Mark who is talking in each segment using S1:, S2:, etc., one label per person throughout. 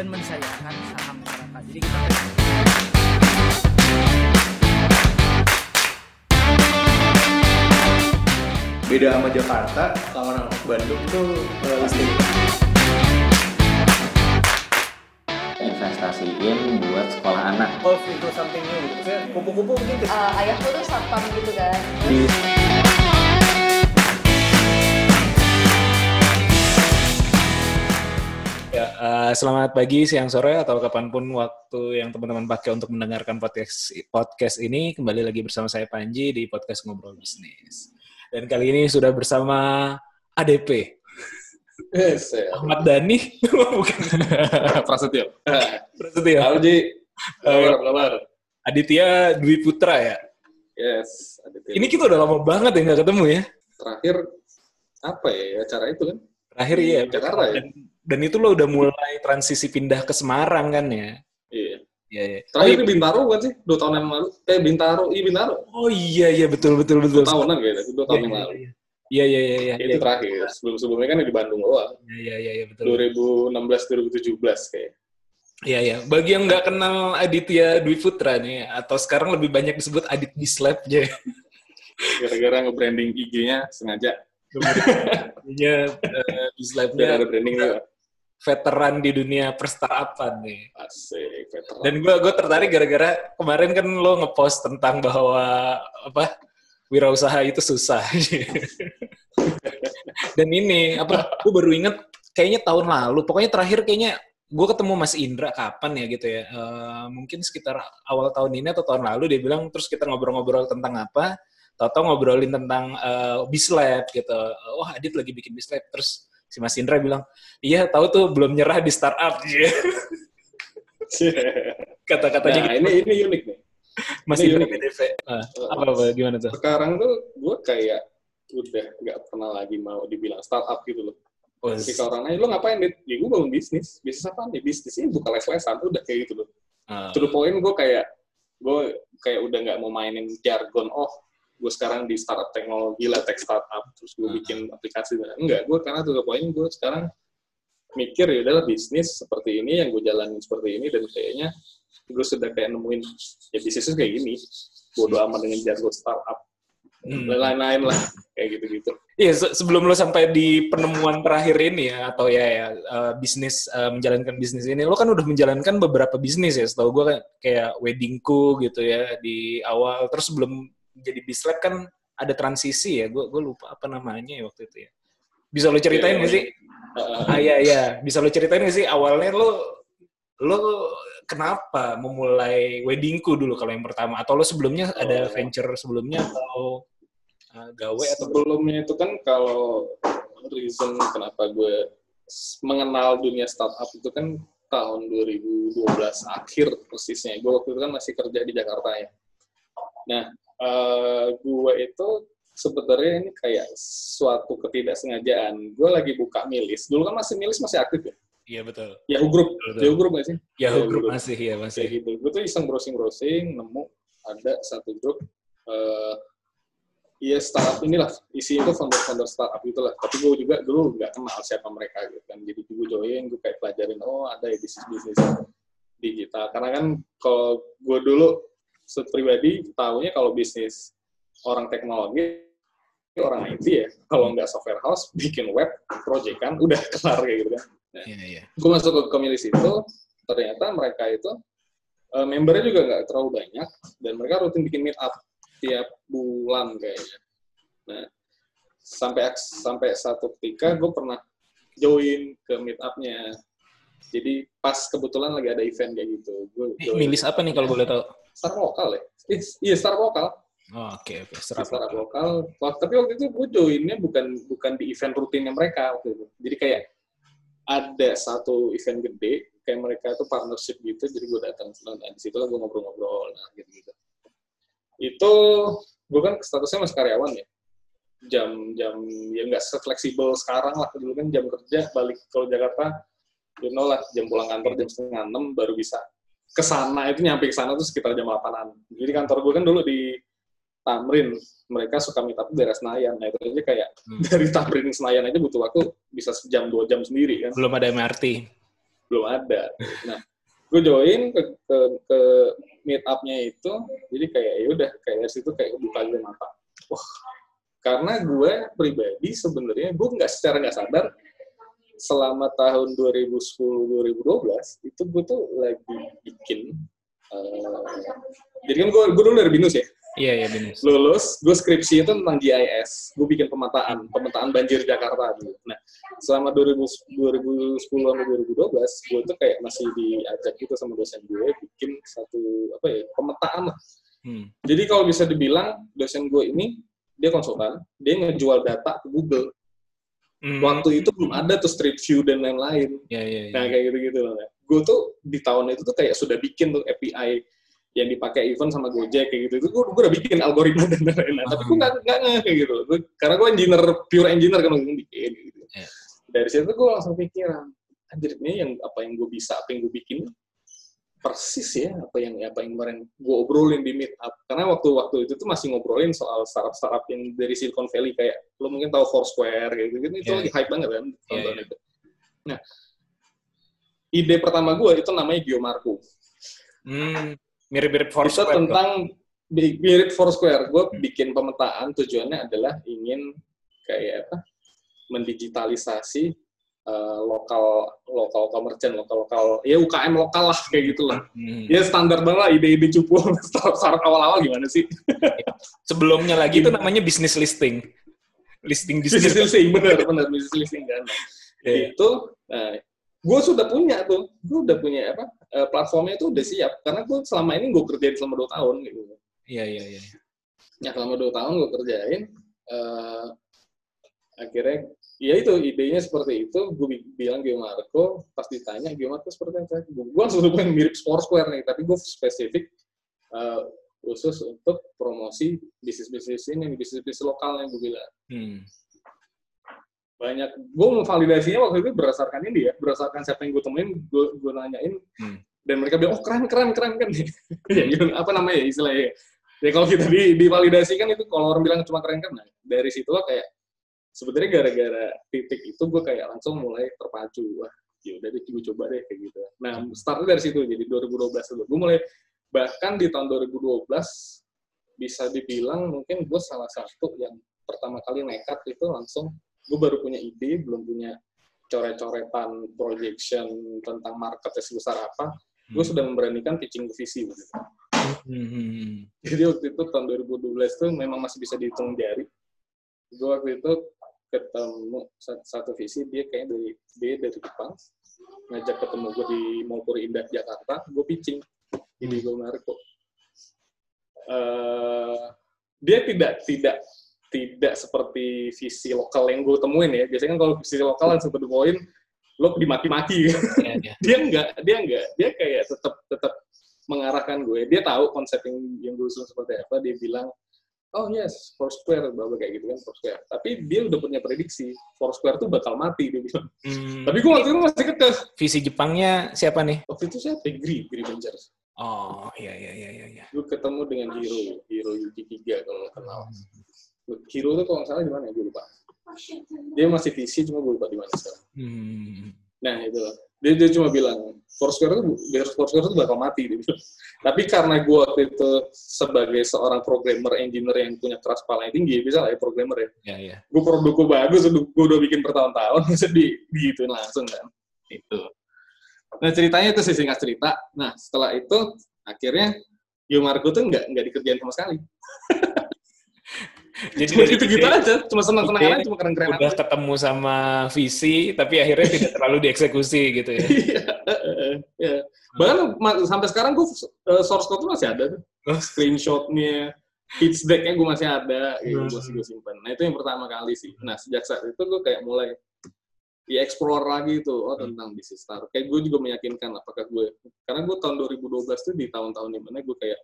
S1: dan mensayangkan saham masyarakat. Jadi kita
S2: beda sama Jakarta kalau orang Bandung tuh eh, pasti
S3: investasiin buat sekolah anak
S2: evolve into something new gitu. Kupu-kupu mungkin ke-
S4: Eh, ayahku tuh satpam gitu kan
S2: di
S5: Eh, selamat pagi, siang, sore, atau kapan pun waktu yang teman-teman pakai untuk mendengarkan podcast podcast ini. Kembali lagi bersama saya Panji di podcast Ngobrol Bisnis. Dan kali ini sudah bersama ADP.
S6: Yes.
S5: Ahmad Dhani. Bukan.
S6: Prasetyo.
S5: Prasetyo.
S6: Halo Ji. Kabar.
S5: Aditya Dwi Putra ya.
S6: Yes. ada tim.
S5: Ini kita udah lama banget ya nggak ketemu ya.
S6: terakhir apa ya acara itu kan?
S5: Terakhir iya.
S6: Jakarta ya?
S5: Dan, itu lo udah mulai transisi pindah ke Semarang kan ya.
S6: Iya.
S5: Iya, iya.
S6: Terakhir di Bintaro kan sih? Dua tahun yang lalu. Eh Bintaro, iya Bintaro.
S5: Oh iya, iya betul betul betul.
S6: Dua tahunan kayaknya, dua tahun yang lalu.
S5: Iya, iya, iya, iya.
S6: Itu terakhir. Sebelum sebelumnya kan di Bandung doang.
S5: Iya, iya, iya, betul.
S6: 2016 2017 kayak.
S5: Iya, iya. Bagi yang nggak kenal Aditya Dwi Putra nih, atau sekarang lebih banyak disebut Adit Bislab aja.
S6: Gara-gara nge-branding IG-nya sengaja.
S5: Iya, uh, Bislabnya
S6: Biar ada branding juga.
S5: veteran di dunia perstartupan nih.
S6: Asik, veteran.
S5: Dan gue gue tertarik gara-gara kemarin kan lo ngepost tentang bahwa apa wirausaha itu susah. Dan ini apa? Gue baru inget kayaknya tahun lalu. Pokoknya terakhir kayaknya gue ketemu Mas Indra kapan ya gitu ya? Eh, mungkin sekitar awal tahun ini atau tahun lalu dia bilang terus kita ngobrol-ngobrol tentang apa? Tahu-tahu ngobrolin tentang eh, Bislab gitu. Oh Adit lagi bikin Bislab terus si Mas Indra bilang iya tahu tuh belum nyerah di startup. Kata-katanya
S6: nah,
S5: gitu.
S6: ini ini unik nih.
S5: Mas
S6: ini
S5: Indra
S6: unik.
S5: Ah, apa apa gimana tuh?
S6: Sekarang tuh gue kayak udah nggak pernah lagi mau dibilang startup gitu loh.
S5: Oh,
S6: Ketika orang nanya, lo ngapain, Dit? Ya gue bangun bisnis. Bisnis apa nih? Bisnis ini buka les-lesan. Udah kayak gitu loh.
S5: ah,
S6: To the point gue kayak, gue kayak udah nggak mau mainin jargon, oh, gue sekarang di startup teknologi lah, tech startup, terus gue
S5: Hmm.
S6: bikin aplikasi. Enggak, gue karena to the point gue sekarang mikir ya udahlah bisnis seperti ini yang gue jalanin seperti ini dan kayaknya gue sudah kayak nemuin ya bisnisnya kayak gini bodo amat dengan jargon startup
S5: Hmm.
S6: lain-lain lah kayak gitu-gitu
S5: Iya, se- sebelum lo sampai di penemuan terakhir ini ya, atau ya, ya eh, bisnis eh, menjalankan bisnis ini, lo kan udah menjalankan beberapa bisnis ya. Setahu gue kan kayak weddingku gitu ya di awal. Terus sebelum jadi bislab kan ada transisi ya. Gue gue lupa apa namanya ya waktu itu ya. Bisa lo ceritain
S6: Iya,
S5: nggak sih?
S6: Uh,
S5: Ah iya iya, bisa lo ceritain nggak sih awalnya lo lo kenapa memulai weddingku dulu kalau yang pertama atau lo sebelumnya ada
S6: Oh.
S5: venture sebelumnya atau uh, gawe atau
S6: sebelumnya itu kan kalau reason kenapa gue mengenal dunia startup itu kan tahun 2012 akhir persisnya. Gue waktu itu kan masih kerja di Jakarta ya. Nah, eh, gue itu sebenarnya ini kayak suatu ketidaksengajaan. Gue lagi buka milis. Dulu kan masih milis masih aktif ya.
S5: Iya betul.
S6: Yahoo Group.
S5: Betul.
S6: Yahoo Group nggak sih?
S5: Yahoo
S6: Yahoo
S5: Group
S6: Group.
S5: masih ya
S6: Kayak
S5: masih.
S6: gitu. Gue tuh iseng browsing-browsing, nemu ada satu grup eh Iya startup inilah isinya itu founder-founder startup itulah. Tapi gue juga dulu nggak kenal siapa mereka gitu kan. Jadi gue join, gue kayak pelajarin oh ada ya bisnis bisnis digital. Karena kan kalau gue dulu pribadi tahunya kalau bisnis orang teknologi orang IT ya. Kalau nggak software house, bikin web, project kan, udah kelar kayak gitu kan
S5: Iya iya.
S6: gue masuk ke komunitas itu ternyata mereka itu eh, membernya juga nggak terlalu banyak dan mereka rutin bikin meet up tiap bulan kayaknya nah sampai sampai satu ketika gue pernah join ke meet up-nya jadi pas kebetulan lagi ada event kayak gitu gue
S5: Ini milis apa nih kalau boleh tahu?
S6: Startup lokal ya? Eh, iya startup lokal
S5: Oh, oke oke.
S6: startup
S5: Serap.
S6: lokal tapi waktu itu gue joinnya bukan bukan di event rutinnya mereka waktu itu. Jadi kayak ada satu event gede kayak mereka itu partnership gitu jadi gue datang nah, di situ lah gue ngobrol-ngobrol nah gitu gitu itu gue kan statusnya masih karyawan ya. Jam-jam ya nggak fleksibel sekarang lah. Dulu kan jam kerja balik kalau Jakarta you know lah jam pulang kantor jam setengah enam baru bisa ke sana itu nyampe ke sana tuh sekitar jam 8-an jadi kantor gue kan dulu di Tamrin mereka suka up di daerah Senayan. Nah itu aja kayak
S5: Hmm.
S6: dari Tamrin ke Senayan aja butuh waktu bisa sejam dua jam sendiri kan?
S5: Belum ada MRT.
S6: belum ada. Nah gue join ke ke, ke meet up-nya itu jadi kayak ya udah kayak situ kayak buka gue mata. Wah karena gue pribadi sebenarnya gue nggak secara nggak sadar selama tahun 2010-2012 itu gue tuh lagi bikin eh, jadi kan gue gue dulu dari binus ya
S5: Iya, iya, Binus.
S6: lulus, gue skripsi itu tentang GIS. Gue bikin pemetaan, pemetaan banjir Jakarta dulu. Nah, selama 2000, 2010 sampai 2012, gue tuh kayak masih diajak gitu sama dosen gue bikin satu apa ya pemetaan lah.
S5: Hmm.
S6: Jadi kalau bisa dibilang dosen gue ini dia konsultan, dia ngejual data ke Google.
S5: Hmm.
S6: Waktu itu belum ada tuh Street View dan lain-lain.
S5: Iya, iya, iya.
S6: Nah kayak gitu-gitu loh. Gue tuh di tahun itu tuh kayak sudah bikin tuh API yang dipakai event sama Gojek kayak gitu. Itu gue, gue udah bikin algoritma dan lain-lain. Tapi gue nggak nggak kayak gitu. Gue, karena gue engineer pure engineer kan gue bikin gitu.
S5: Iya.
S6: Dari situ gue langsung pikiran, anjir ini yang apa yang gue bisa, apa yang gue bikin persis ya apa yang apa yang kemarin gue obrolin di meet up karena waktu waktu itu tuh masih ngobrolin soal startup startup yang dari Silicon Valley kayak lo mungkin tahu Foursquare kayak gitu itu
S5: Iya,
S6: lagi hype banget kan tahun-tahun
S5: iya.
S6: itu nah ide pertama gue itu namanya Geomarco
S5: Hmm, mirip-mirip
S6: itu
S5: Foursquare. tuh.
S6: tentang bi- mirip Foursquare gue bikin pemetaan tujuannya adalah ingin kayak apa mendigitalisasi eh, lokal lokal komersial lokal lokal ya UKM lokal lah kayak gitulah
S5: Hmm.
S6: ya standar banget lah ide-ide cupu startup awal-awal gimana sih
S5: Sebelumnya lagi itu namanya business listing. Listing
S6: business
S5: bisnis.
S6: listing bener bener business listing kan
S5: Iya.
S6: itu nah, gue sudah punya tuh gue udah punya apa eh, platformnya itu udah siap karena gue selama ini gue kerjain selama dua tahun gitu
S5: Iya, iya, iya.
S6: ya selama dua tahun gue kerjain eh, akhirnya ya itu idenya seperti itu gue bi- bilang Geomarco pas ditanya Geomarco seperti apa gue gue yang mirip Foursquare nih tapi gue spesifik eh, khusus untuk promosi bisnis bisnis ini bisnis bisnis lokal yang gue bilang
S5: Hmm.
S6: banyak gue memvalidasinya waktu itu berdasarkan ini ya berdasarkan siapa yang gue temuin gue gue nanyain
S5: Hmm.
S6: dan mereka bilang oh keren keren keren kan ya, gitu. apa namanya ya istilahnya ya kalau kita di, divalidasikan itu kalau orang bilang cuma keren kan nah, dari situ lah kayak sebenarnya gara-gara titik itu gue kayak langsung mulai terpacu wah ya udah deh gue coba deh kayak gitu nah startnya dari situ jadi 2012 dulu gue mulai bahkan di tahun 2012 bisa dibilang mungkin gue salah satu yang pertama kali nekat itu langsung gue baru punya ide belum punya coret-coretan projection tentang marketnya sebesar apa gue sudah memberanikan pitching ke visi waktu itu.
S5: Hmm, hmm, hmm.
S6: jadi waktu itu tahun 2012 tuh memang masih bisa dihitung jari gue waktu itu ketemu satu, satu visi dia kayak dari dia dari Jepang. Ngajak ketemu gue di Mallpuri Indah Jakarta gue pitching. Ide gue menarik kok. Eh, dia tidak tidak tidak seperti visi lokal yang gue temuin ya. Biasanya kan kalau visi lokal yang seperti poin lo dimaki-maki.
S5: Iya, iya.
S6: dia enggak dia enggak. Dia kayak tetap tetap mengarahkan gue. Dia tahu konsep yang yang gue usul seperti apa. Dia bilang oh yes Foursquare bahwa kayak gitu kan Foursquare tapi dia udah punya prediksi Foursquare tuh bakal mati dia bilang
S5: Hmm.
S6: tapi gue waktu itu masih kekeh
S5: Visi Jepangnya siapa nih?
S6: waktu itu siapa Gri Gri Ventures
S5: Oh, iya, iya, iya, iya. iya.
S6: gue ketemu dengan Hiro Hiro Yuji 3 kalau kenal Hiro tuh kalau nggak salah di mana ya gue lupa dia masih visi cuma gue lupa di mana sekarang
S5: Hmm.
S6: Nah itu loh. Dia, dia cuma bilang Foursquare itu biar Foursquare itu bakal mati dia bilang. Tapi karena gue waktu itu sebagai seorang programmer engineer yang punya keras kepala yang tinggi, bisa lah ya programmer ya.
S5: Iya, iya.
S6: Gue produk gue bagus, gue udah bikin bertahun-tahun, bisa di digituin langsung kan. Itu. Nah ceritanya itu sih singkat cerita. Nah setelah itu akhirnya Yomargo tuh nggak nggak dikerjain sama sekali.
S5: Jadi
S6: Cuma
S5: dari
S6: gitu-gitu
S5: ide
S6: aja, cuma seneng-seneng
S5: ide
S6: aja, cuma keren-keren
S5: udah
S6: aja.
S5: ketemu sama visi, tapi akhirnya tidak terlalu dieksekusi gitu ya.
S6: Iya, eh, eh, iya. Bahkan sampai sekarang gue source code tuh masih ada tuh.
S5: Oh.
S6: Screenshotnya, pitch deck-nya gue masih ada, gitu,
S5: Hmm.
S6: masih gue simpan. Nah itu yang pertama kali sih. Nah sejak saat itu gue kayak mulai di explore lagi tuh, oh tentang bisnis startup. Kayak gue juga meyakinkan apakah gue, karena gue tahun 2012 tuh di tahun-tahun di mana gue kayak,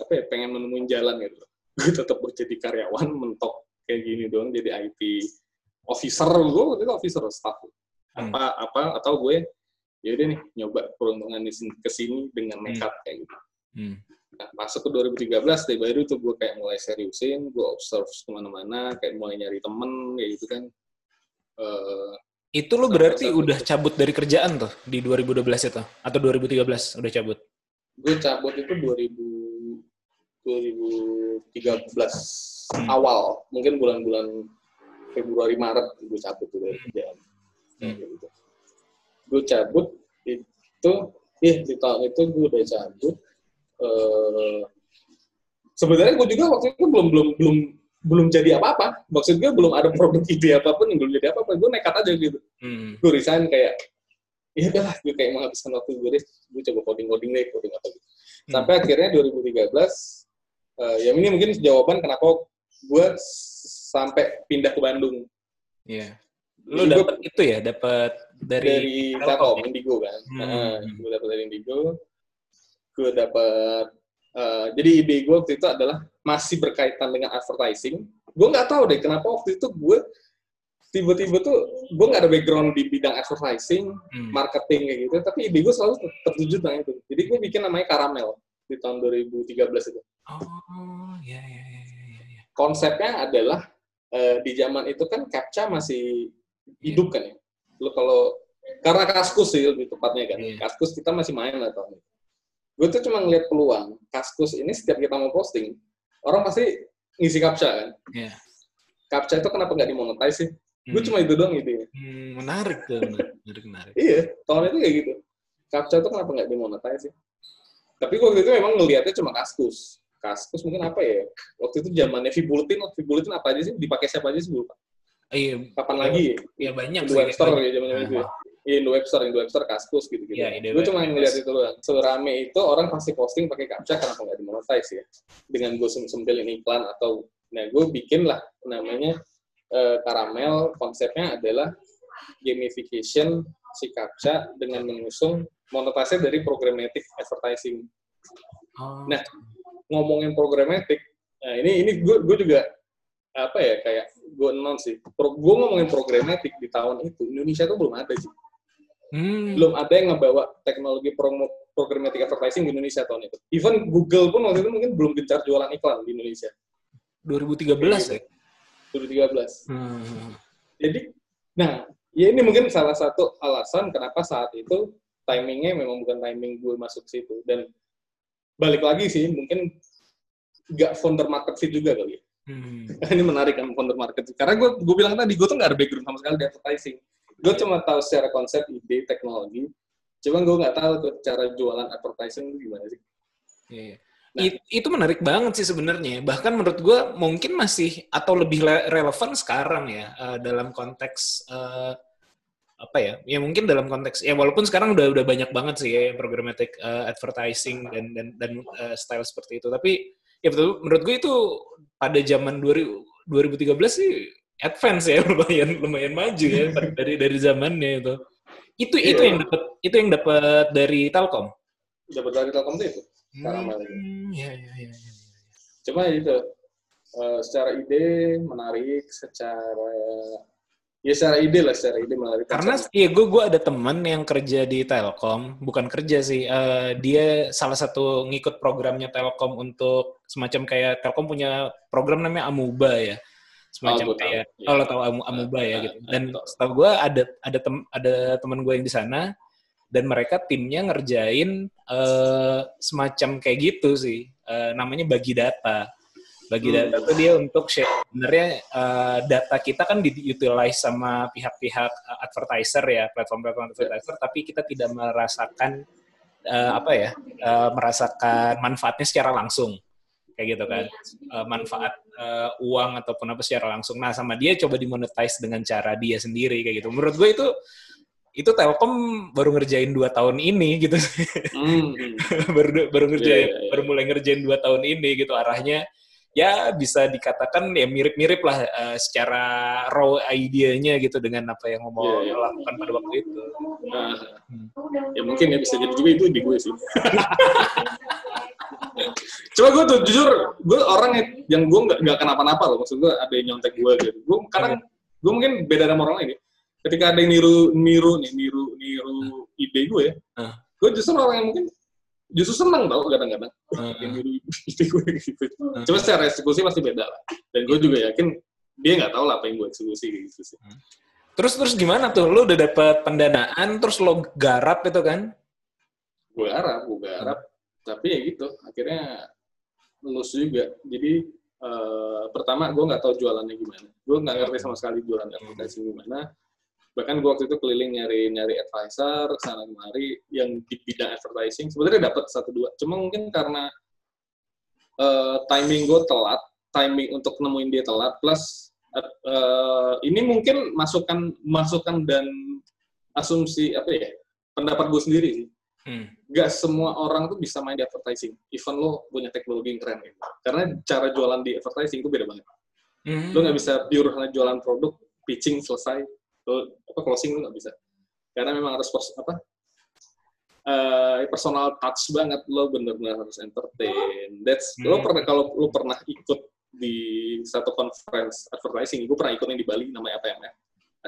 S6: apa ya, pengen menemuin jalan gitu. Gue tetap jadi karyawan, mentok kayak gini doang, jadi IT officer, gue waktu itu officer staff.
S5: Hmm.
S6: Apa, apa, atau gue ya udah nih nyoba peruntungan di sini ke sini dengan nekat kayak gitu.
S5: Hmm.
S6: Nah, masuk ke 2013 dari baru tuh gue kayak mulai seriusin, gue observe ke mana-mana, kayak mulai nyari temen kayak gitu kan. Eh,
S5: Itu lu berarti udah
S6: saat
S5: cabut dari kerjaan tuh di 2012 itu atau 2013 udah cabut?
S6: gue cabut itu 2000 2013
S5: Hmm.
S6: awal mungkin bulan-bulan Februari Maret gue cabut tuh dari kerjaan
S5: Hmm.
S6: Gitu. gue cabut itu eh di tahun itu gue udah cabut eh sebenarnya gue juga waktu itu belum belum belum belum jadi apa-apa maksud gue belum ada produk ide apa pun yang belum jadi apa-apa gue nekat aja gitu
S5: Hmm.
S6: gue resign kayak ya udahlah gue kayak menghabiskan waktu gue deh gue coba coding coding deh coding apa gitu
S5: Hmm.
S6: sampai akhirnya 2013 eh, ya ini mungkin jawaban kenapa gue sampai pindah ke Bandung
S5: Iya. Lu
S6: Jadi gua
S5: dapet itu ya, dapat dari,
S6: dari
S5: Telkom ya?
S6: Indigo kan
S5: Hmm.
S6: Nah, gue dapet dari Indigo gue dapet eh, jadi ide gue waktu itu adalah masih berkaitan dengan advertising gue nggak tahu deh kenapa waktu itu gue tiba-tiba tuh gue nggak ada background di bidang advertising
S5: Hmm.
S6: marketing kayak gitu tapi ide gue selalu ter- tertuju tentang itu jadi gue bikin namanya Caramel di tahun 2013 itu
S5: Oh, ya ya ya ya ya.
S6: konsepnya adalah eh, di zaman itu kan captcha masih hidup kan ya lo kalau karena kaskus sih lebih tepatnya kan
S5: Iya.
S6: kaskus kita masih main lah tahun itu gue tuh cuma ngeliat peluang kaskus ini setiap kita mau posting orang pasti ngisi captcha kan
S5: Iya.
S6: captcha itu kenapa nggak dimonetize sih gue
S5: Hmm.
S6: cuma itu doang idenya
S5: Hmm, menarik tuh, menarik, menarik.
S6: Iya, tahun itu kayak gitu. Captcha tuh kenapa nggak dimonetize sih? Tapi waktu itu memang ngelihatnya cuma kaskus. Kaskus mungkin apa ya? Waktu itu zamannya Vibuletin, Vibuletin apa aja sih? Dipakai siapa aja sih? Lupa.
S5: Iya,
S6: Kapan lagi ya?
S5: ya banyak
S6: Indo. Webster ya zaman itu ya. Iya, Indo Webster, Indo Webster kaskus gitu-gitu.
S5: Iya, Indo
S6: gue cuma ngeliat itu doang. Serame itu orang pasti posting pakai captcha kenapa nggak dimonetize ya? Dengan gue sempilin iklan atau nah gue bikin lah namanya eh, karamel konsepnya adalah gamification si captcha dengan mengusung monetasnya dari programmatic advertising.
S5: Oh.
S6: Nah, ngomongin programmatic, nah ini ini gue gue juga apa ya kayak gue non sih. Pro, gue ngomongin programmatic di tahun itu Indonesia tuh belum ada sih.
S5: Hmm.
S6: Belum ada yang ngebawa teknologi promo programmatic advertising di Indonesia tahun itu. Even Google pun waktu itu mungkin belum gencar jualan iklan di Indonesia.
S5: 2013 ya?
S6: 2013.
S5: Hmm.
S6: Jadi, nah, ya ini mungkin salah satu alasan kenapa saat itu timingnya memang bukan timing gue masuk situ. Dan balik lagi sih, mungkin nggak founder market fit juga kali ya.
S5: Hmm.
S6: ini menarik kan founder market fit. Karena gue, gue bilang tadi, gue tuh nggak ada background sama sekali di advertising. Gue cuma tahu secara konsep, ide, teknologi. Cuma gue nggak tahu tuh cara jualan advertising itu gimana sih.
S5: Iya.
S6: Nah.
S5: It- itu menarik banget sih sebenarnya. Bahkan menurut gue mungkin masih atau lebih le- relevan sekarang ya eh, dalam konteks eh, apa ya? Ya mungkin dalam konteks ya walaupun sekarang udah udah banyak banget sih ya programmatic eh, advertising dan dan dan eh, style seperti itu. Tapi ya betul menurut gue itu pada zaman 2000 2013 sih advance ya lumayan lumayan maju ya dari dari zamannya itu. Itu itu
S6: Iya.
S5: yang dapat itu yang dapat dari Telkom.
S6: Dapat dari Telkom tuh itu. Itu.
S5: Hmm, ya, ya, ya, ya.
S6: Cuma itu eh, secara ide menarik, secara ya secara ide lah, secara ide menarik.
S5: Karena iya gue gue ada temen yang kerja di Telkom, bukan kerja sih, eh, dia salah satu ngikut programnya Telkom untuk semacam kayak Telkom punya program namanya Amuba ya, semacam
S6: Oh, tahu.
S5: kayak
S6: Iya.
S5: kalau tahu Amu- Amuba ya
S6: Ah,
S5: gitu.
S6: ah,
S5: Dan
S6: tahu.
S5: setahu gue ada ada tem, ada teman gue yang di sana dan mereka timnya ngerjain eh, semacam kayak gitu sih, Eh, namanya bagi data. Bagi
S6: Hmm.
S5: data tuh dia untuk share sebenarnya eh, data kita kan di-utilize sama pihak-pihak eh, advertiser ya, platform-platform advertiser, tapi kita tidak merasakan eh, apa ya, eh, merasakan manfaatnya secara langsung. Kayak gitu kan. Eh, manfaat eh, uang ataupun apa secara langsung. Nah, sama dia coba dimonetize dengan cara dia sendiri kayak gitu. Menurut gue itu itu Telkom baru ngerjain dua tahun ini gitu
S6: Hmm.
S5: baru baru ngerjain
S6: Iya, iya, iya.
S5: baru mulai ngerjain dua tahun ini gitu arahnya ya bisa dikatakan ya mirip-mirip lah eh, secara raw idenya gitu dengan apa yang mau
S6: Iya, iya.
S5: lakukan pada waktu itu.
S6: Nah,
S5: Hmm.
S6: ya mungkin ya bisa jadi juga itu di gue sih. Coba gue tuh jujur, gue orang yang, gue nggak nggak kenapa-napa loh. Maksud gue ada yang nyontek gue gitu. Gue kadang gue mungkin beda sama orang lain. ya. Ketika ada yang niru niru nih niru niru ide gue,
S5: Ah.
S6: gue justru orang yang mungkin justru seneng tau kadang-kadang gitu. Cuma secara eksekusi pasti beda lah. Dan gue juga yakin dia nggak tahu lah apa yang gue eksekusi gitu sih.
S5: Terus terus gimana tuh? Lu udah dapet pendanaan, terus lo garap itu kan?
S6: gue garap gue garap tapi ya gitu akhirnya lulus juga jadi eh, pertama gue nggak tahu jualannya gimana gue nggak ngerti sama sekali jualan advertising gimana bahkan gue waktu itu keliling nyari nyari advisor sana kemari yang di bidang advertising sebenarnya dapat satu dua cuma mungkin karena eh, timing gue telat timing untuk nemuin dia telat plus eh, ini mungkin masukan masukan dan asumsi apa ya pendapat gue sendiri sih
S5: Hmm.
S6: nggak semua orang tuh bisa main di advertising. Even lo punya teknologi yang keren gitu. Karena cara jualan di advertising itu beda banget.
S5: Hmm.
S6: Lo nggak bisa pure hanya jualan produk, pitching selesai, lo apa closing lo nggak bisa. Karena memang harus pers- apa eh, personal touch banget. Lo bener-bener harus entertain. That's lo
S5: Hmm.
S6: pernah kalau lo pernah ikut di satu conference advertising, gue pernah ikut yang di Bali namanya APMF,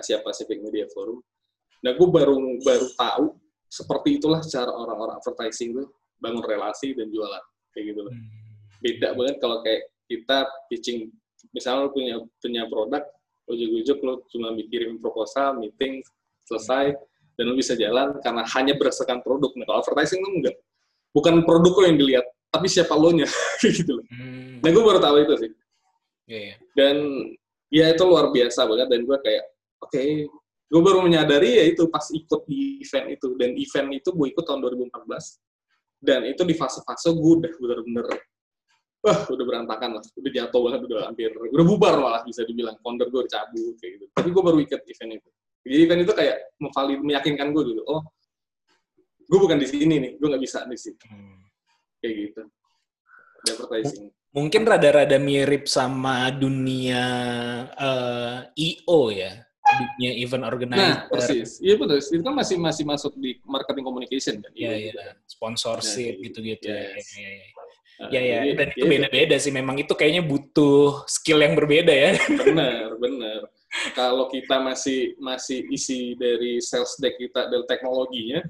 S6: Asia Pacific Media Forum. Nah, gue baru baru tahu seperti itulah cara orang-orang advertising tuh bangun relasi dan jualan kayak gitu loh. Beda banget kalau kayak kita pitching misalnya lo punya punya produk ujuk-ujuk lo cuma mikirin proposal, meeting, selesai dan lo bisa jalan karena hanya berdasarkan produk. Nah, kalau advertising tuh enggak. Bukan produk lo yang dilihat, tapi siapa lo nya gitu loh.
S5: Hmm.
S6: Nah, gue baru tahu itu sih
S5: Iya, iya.
S6: dan ya itu luar biasa banget dan gue kayak oke gue baru menyadari ya itu pas ikut di event itu dan event itu gue ikut tahun 2014 dan itu di fase-fase gue udah bener-bener wah udah berantakan lah udah jatuh banget udah hampir udah bubar malah bisa dibilang founder gue udah cabut kayak gitu tapi gue baru ikut event itu jadi event itu kayak memvalid meyakinkan gue dulu oh gue bukan di sini nih gue nggak bisa di sini
S5: Hmm.
S6: kayak gitu advertising
S5: Mungkin rada-rada mirip sama dunia eh, IO ya, dunia event
S6: Nah,
S5: organizer.
S6: persis. Iya betul. Itu kan masih masih masuk di marketing communication kan.
S5: Iya, iya. Sponsorship
S6: Nah,
S5: gitu-gitu.
S6: yes.
S5: Ya, ya, ya. Ya, ya.
S6: jadi,
S5: Dan itu
S6: iya,
S5: beda-beda sih. Memang itu kayaknya butuh skill yang berbeda ya.
S6: Benar, benar. Kalau kita masih masih isi dari sales deck kita dari teknologinya,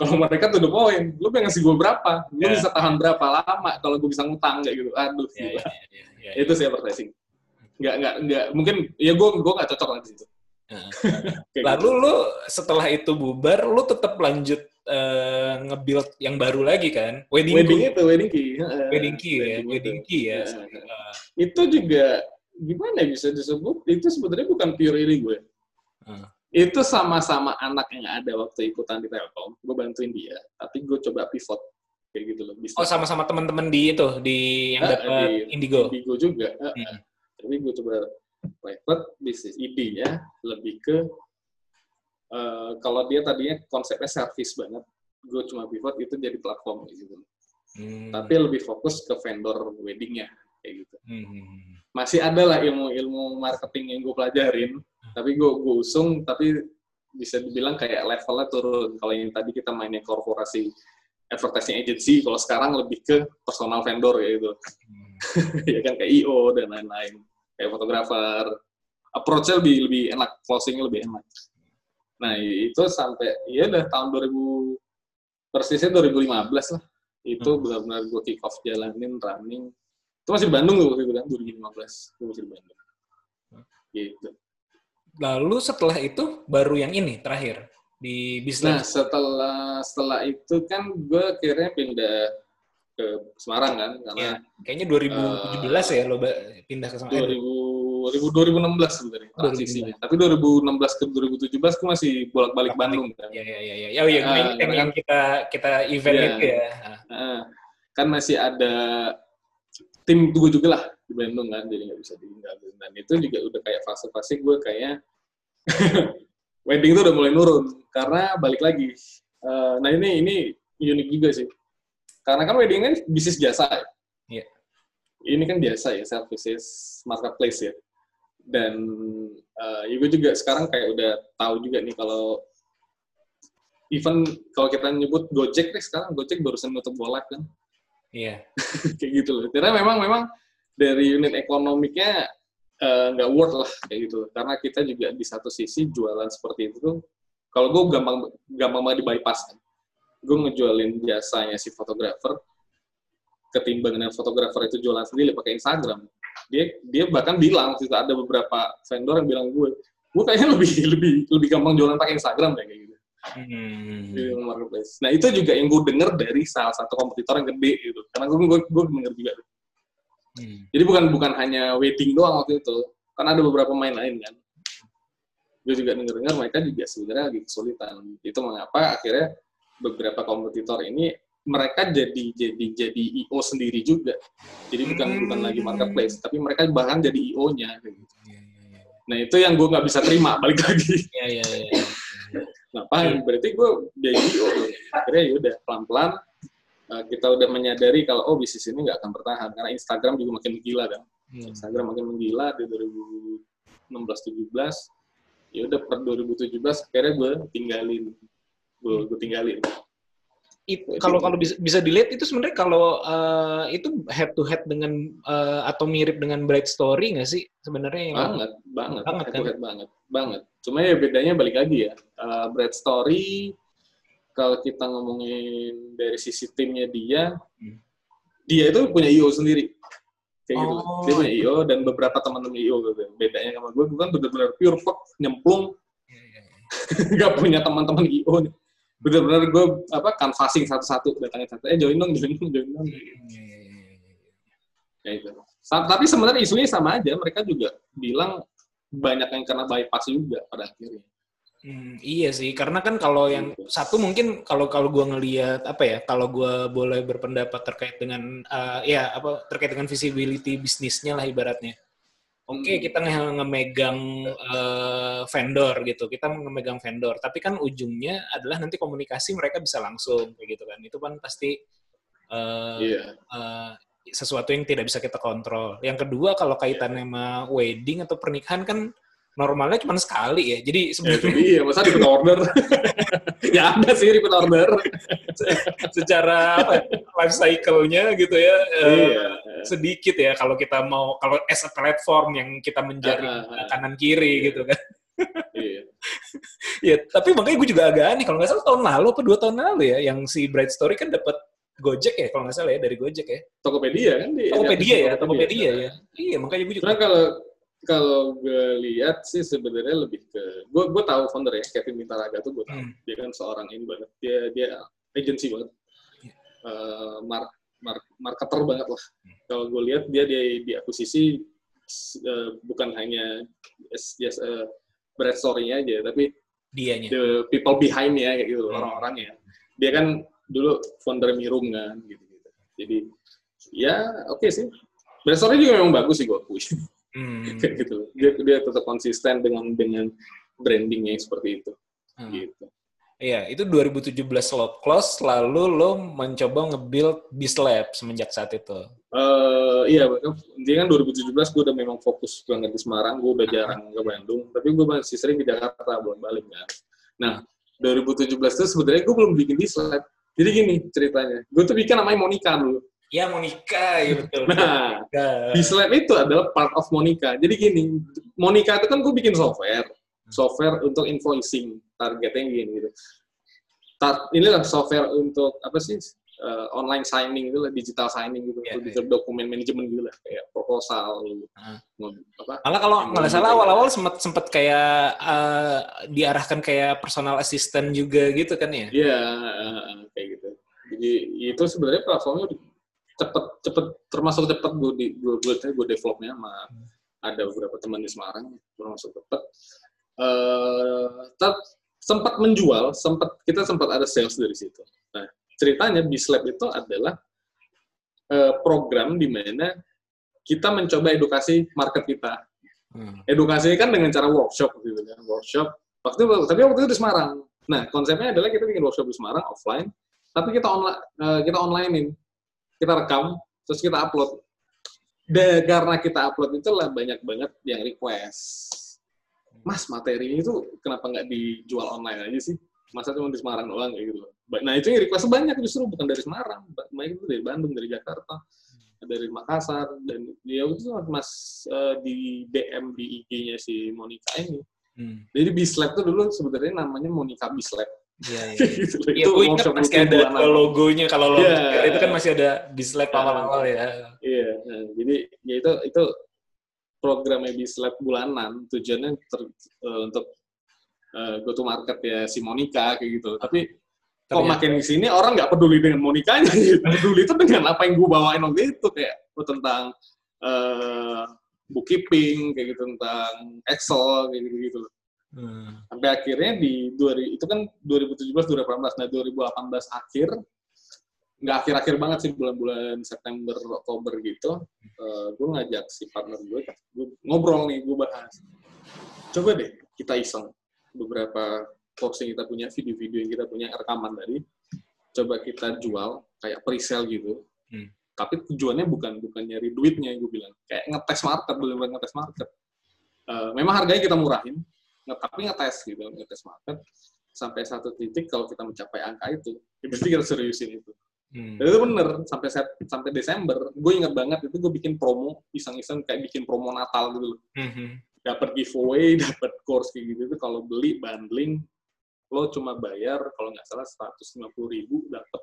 S6: kalau mereka tuh the point, lu pengen ngasih gue berapa? Lu
S5: Ya.
S6: bisa tahan berapa lama kalau gue bisa ngutang kayak gitu. Aduh,
S5: Ya,
S6: gila.
S5: ya, ya, ya, ya.
S6: Itu sih advertising. Nggak, nggak, nggak. Mungkin, ya gue gue nggak cocok lah di situ.
S5: Lalu
S6: gitu.
S5: lu setelah itu bubar, lu tetap lanjut eh, nge-build yang baru lagi kan? Wedding,
S6: wedding
S5: Key.
S6: itu, wedding key. Heeh.
S5: Wedding Key ya,
S6: Wedding
S5: Wedding. Key ya. Eh,
S6: itu juga gimana ya bisa disebut itu sebenarnya bukan pure ini gue
S5: Hmm.
S6: itu sama-sama anak yang ada waktu ikutan di Telkom gue bantuin dia tapi gue coba pivot kayak gitu loh bisnis
S5: Oh sama-sama teman-teman di itu di yang dapat
S6: di-
S5: Indigo.
S6: Indigo juga Eh,
S5: Hmm.
S6: tapi gue coba private bisnis idenya lebih ke eh, kalau dia tadinya konsepnya service banget gue cuma pivot itu jadi platform gitu
S5: Hmm.
S6: tapi lebih fokus ke vendor weddingnya kayak gitu
S5: Hmm.
S6: masih ada lah ilmu-ilmu marketing yang gue pelajarin, tapi gue gue usung, tapi bisa dibilang kayak levelnya turun. Kalau yang tadi kita mainnya korporasi advertising agency, kalau sekarang lebih ke personal vendor ya itu,
S5: Hmm.
S6: ya kan kayak IO dan lain-lain, kayak fotografer. Approach-nya lebih lebih enak, closing-nya lebih enak. Nah itu sampai ya udah tahun 2000 persisnya 2015 lah. Itu
S5: Hmm.
S6: benar-benar gue kick off jalanin running itu masih di Bandung itu kan 2015 itu masih di Bandung gitu
S5: Lalu setelah itu baru yang ini terakhir di
S6: nah
S5: bisnis.
S6: setelah setelah itu kan gue akhirnya pindah ke Semarang kan karena
S5: Iya. Kayaknya 2017 ya lo pindah ke sana.
S6: 2000 2016 sebenarnya transisinya
S5: 2016.
S6: tapi 2016 ke 2017 gue masih bolak-balik Bandung kan
S5: Ya ya ya ya. Oh gue
S6: Ah,
S5: ingat yang, kita kita event
S6: Iya.
S5: itu ya.
S6: Heeh. kan masih ada tim gue juga lah di Bandung kan jadi nggak bisa ditinggalin dan itu juga udah kayak fase-fase gue kayak wedding itu udah mulai nurun karena balik lagi Eh, nah ini ini unik juga sih karena kan wedding kan bisnis jasa ya
S5: Iya.
S6: ini kan biasa ya services marketplace ya dan eh, ya gue juga sekarang kayak udah tahu juga nih kalau even kalau kita nyebut Gojek nih sekarang Gojek barusan nutup wallet kan
S5: Iya.
S6: kayak gitu loh. Karena memang memang dari unit ekonomiknya eh, nggak worth lah kayak gitu. Karena kita juga di satu sisi jualan seperti itu tuh, kalau gue gampang gampang banget di bypass kan. Gue ngejualin jasanya si fotografer, ketimbang dengan fotografer itu jualan sendiri pakai Instagram. Dia dia bahkan bilang itu ada beberapa vendor yang bilang gue, gue kayaknya lebih lebih lebih gampang jualan pakai Instagram deh kayak gitu
S5: Hmm.
S6: di marketplace. Nah itu juga yang gue denger dari salah satu kompetitor yang gede gitu. Karena gue gue gue denger juga.
S5: Hmm.
S6: Jadi bukan bukan hanya wedding doang waktu itu. Kan ada beberapa pemain lain kan. Gue juga denger dengar mereka juga sebenarnya lagi kesulitan. Itu mengapa akhirnya beberapa kompetitor ini mereka jadi jadi jadi IO sendiri juga. Jadi bukan
S5: Hmm.
S6: bukan lagi marketplace, tapi mereka bahkan jadi IO-nya. Gitu.
S5: Iya, iya, iya.
S6: Nah itu yang gue nggak bisa terima balik lagi.
S5: Iya, iya, iya.
S6: Ngapain? Berarti gue jadi IO. Akhirnya ya udah pelan-pelan uh, kita udah menyadari kalau oh bisnis ini nggak akan bertahan karena Instagram juga makin menggila kan.
S5: Hmm.
S6: Instagram makin menggila di 2016 17 ya udah per 2017 akhirnya gue tinggalin gue gue tinggalin.
S5: Itu kalau kalau bisa bisa dilihat itu sebenarnya kalau eh, itu head to head dengan eh, atau mirip dengan Bright Story nggak sih sebenarnya yang
S6: banget banget.
S5: Banget,
S6: head
S5: kan?
S6: to head banget banget. Cuma ya bedanya balik lagi ya. Uh, Bright Story kalau kita ngomongin dari sisi timnya dia
S5: Hmm.
S6: dia itu punya IO sendiri. Kayak gitu.
S5: Oh.
S6: dia punya IO dan beberapa teman-teman IO gitu. Bedanya sama gue gue kan bener-bener pure fuck nyemplung.
S5: Iya, iya, iya.
S6: nggak punya teman-teman IO nih bener-bener gue apa canvassing satu-satu datangin satu eh join dong join dong join dong.
S5: Iya, iya, iya, iya.
S6: kayak gitu. Sa- tapi sebenarnya isunya sama aja. Mereka juga bilang banyak yang kena bypass juga pada akhirnya.
S5: Hmm, iya sih, karena kan kalau yang satu mungkin kalau kalau gua ngelihat apa ya, kalau gua boleh berpendapat terkait dengan eh, ya apa terkait dengan visibility bisnisnya lah ibaratnya. Oke,
S6: Hmm.
S5: kita nge- ngemegang eh, vendor gitu, kita ngemegang vendor, tapi kan ujungnya adalah nanti komunikasi mereka bisa langsung kayak gitu kan. Itu kan pasti eh,
S6: iya
S5: eh, sesuatu yang tidak bisa kita kontrol. Yang kedua kalau kaitannya sama wedding atau pernikahan kan normalnya cuma sekali ya. Jadi
S6: ya itu
S5: sebenarnya
S6: dia masa repeat order ya ada sih repeat order
S5: secara apa ya, life cycle-nya gitu ya eh,
S6: iya
S5: sedikit ya kalau kita mau kalau as a platform yang kita menjadi
S6: Ah, ah, ah.
S5: kanan kiri gitu kan.
S6: iya
S5: ya, tapi makanya gue juga agak aneh kalau nggak salah tahun lalu apa dua tahun lalu ya yang si Bright Story kan dapat Gojek ya kalau nggak salah ya dari Gojek ya.
S6: Tokopedia kan di
S5: Tokopedia ya, Tokopedia ya. Iya, makanya gue juga
S6: Karena kalau kalau gue lihat sih sebenarnya lebih ke gue gue tahu founder ya Kevin Mintaraga tuh gue tahu
S5: Hmm.
S6: dia kan seorang ini banget dia dia agency banget
S5: Iya.
S6: Eh, mark, mark, marketer banget lah
S5: Hmm.
S6: kalau gue lihat dia di diakuisisi eh, bukan hanya just a brand story-nya aja tapi
S5: dianya.
S6: the people behind-nya kayak gitu
S5: Hmm.
S6: orang-orangnya dia kan dulu founder Mirum kan gitu gitu jadi ya oke sih brand story juga memang bagus sih gue akui
S5: Hmm.
S6: gitu. Dia dia tetap konsisten dengan dengan brandingnya seperti itu.
S5: Hmm.
S6: gitu.
S5: Iya, itu 2017 lo close, lalu lo mencoba nge-build Bislab semenjak saat itu.
S6: Eh iya dia kan 2017 gue udah memang fokus banget di Semarang gue udah jarang ke Bandung tapi gue masih sering ke Jakarta bolak balik kan. Nah 2017 itu sebenarnya gue belum bikin di slide jadi gini ceritanya gue tuh bikin namanya Monica dulu
S5: Ya, Monica, ya betul.
S6: Nah,
S5: Monica.
S6: di Slab itu adalah part of Monica. Jadi gini, Monica itu kan gue bikin software, software untuk invoicing, targetnya gini gitu. Tar, inilah software untuk apa sih eh, online signing itu lah, digital signing gitu,
S5: Iya,
S6: lebih ke dokumen manajemen gitu lah, kayak proposal,
S5: Ah.
S6: mau apa?
S5: Malah kalau nggak salah
S6: kayak-
S5: awal-awal sempat sempat kayak eh, diarahkan kayak personal assistant juga gitu kan ya?
S6: Iya, eh, kayak gitu. Jadi itu sebenarnya platformnya cepet cepet termasuk cepet gue di gue gue gue developnya sama ada beberapa teman di Semarang termasuk cepet. Tet- sempat menjual, sempat kita sempat ada sales dari situ. Nah ceritanya Bislab itu adalah eh, program di mana kita mencoba edukasi market kita.
S5: Hmm.
S6: Edukasi kan dengan cara workshop gitu kan, workshop. Waktu itu, tapi waktu itu di Semarang. Nah, konsepnya adalah kita bikin workshop di Semarang offline, tapi kita online kita onlinein. Kita rekam, terus kita upload. Dan karena kita upload itulah banyak banget yang request. Mas, materi ini tuh kenapa nggak dijual online aja sih? Masa cuma di Semarang doang kayak gitu. Nah, itu yang request banyak justru bukan dari Semarang, Ba- banyak itu dari Bandung, dari Jakarta, dari Makassar dan dia itu mas eh, di DM di IG-nya si Monica ini.
S5: Hmm.
S6: Jadi Bislab tuh dulu sebenarnya namanya Monica Bislab.
S5: Iya, iya.
S6: gitu.
S5: Iya, ingat
S6: workshop
S5: masih ada logonya kalau lo
S6: Iya.
S5: itu kan masih ada Bislab awal-awal ya.
S6: Iya, nah, jadi ya itu itu program Bislab bulanan tujuannya ter- eh, untuk eh, go to market ya si Monica kayak gitu. Tapi kok
S5: Ternyata.
S6: makin di sini orang nggak peduli dengan Monikanya, gitu. peduli itu dengan apa yang gue bawain waktu itu kayak oh, tentang eh, bookkeeping kayak gitu tentang Excel kayak gitu gitu.
S5: Hmm.
S6: Sampai akhirnya di 2000 itu kan 2017 2018 nah 2018 akhir nggak akhir-akhir banget sih bulan-bulan September Oktober gitu eh, gue ngajak si partner gue, gue ngobrol nih gue bahas. Coba deh kita iseng. Beberapa course yang kita punya video-video yang kita punya rekaman tadi coba kita jual kayak pre-sale gitu.
S5: Hmm.
S6: tapi tujuannya bukan bukan nyari duitnya gue bilang. Kayak ngetes market benar-benar ngetes market. Eh, memang harganya kita murahin tapi ngetes gitu ngetes market sampai satu titik kalau kita mencapai angka itu ya berarti kita seriusin itu
S5: Hmm.
S6: dan itu bener sampai Sep- sampai Desember gue ingat banget itu gue bikin promo iseng-iseng kayak bikin promo Natal gitu loh
S5: Hmm.
S6: dapat giveaway dapat course kayak gitu itu kalau beli bundling lo cuma bayar kalau nggak salah 150 ribu dapat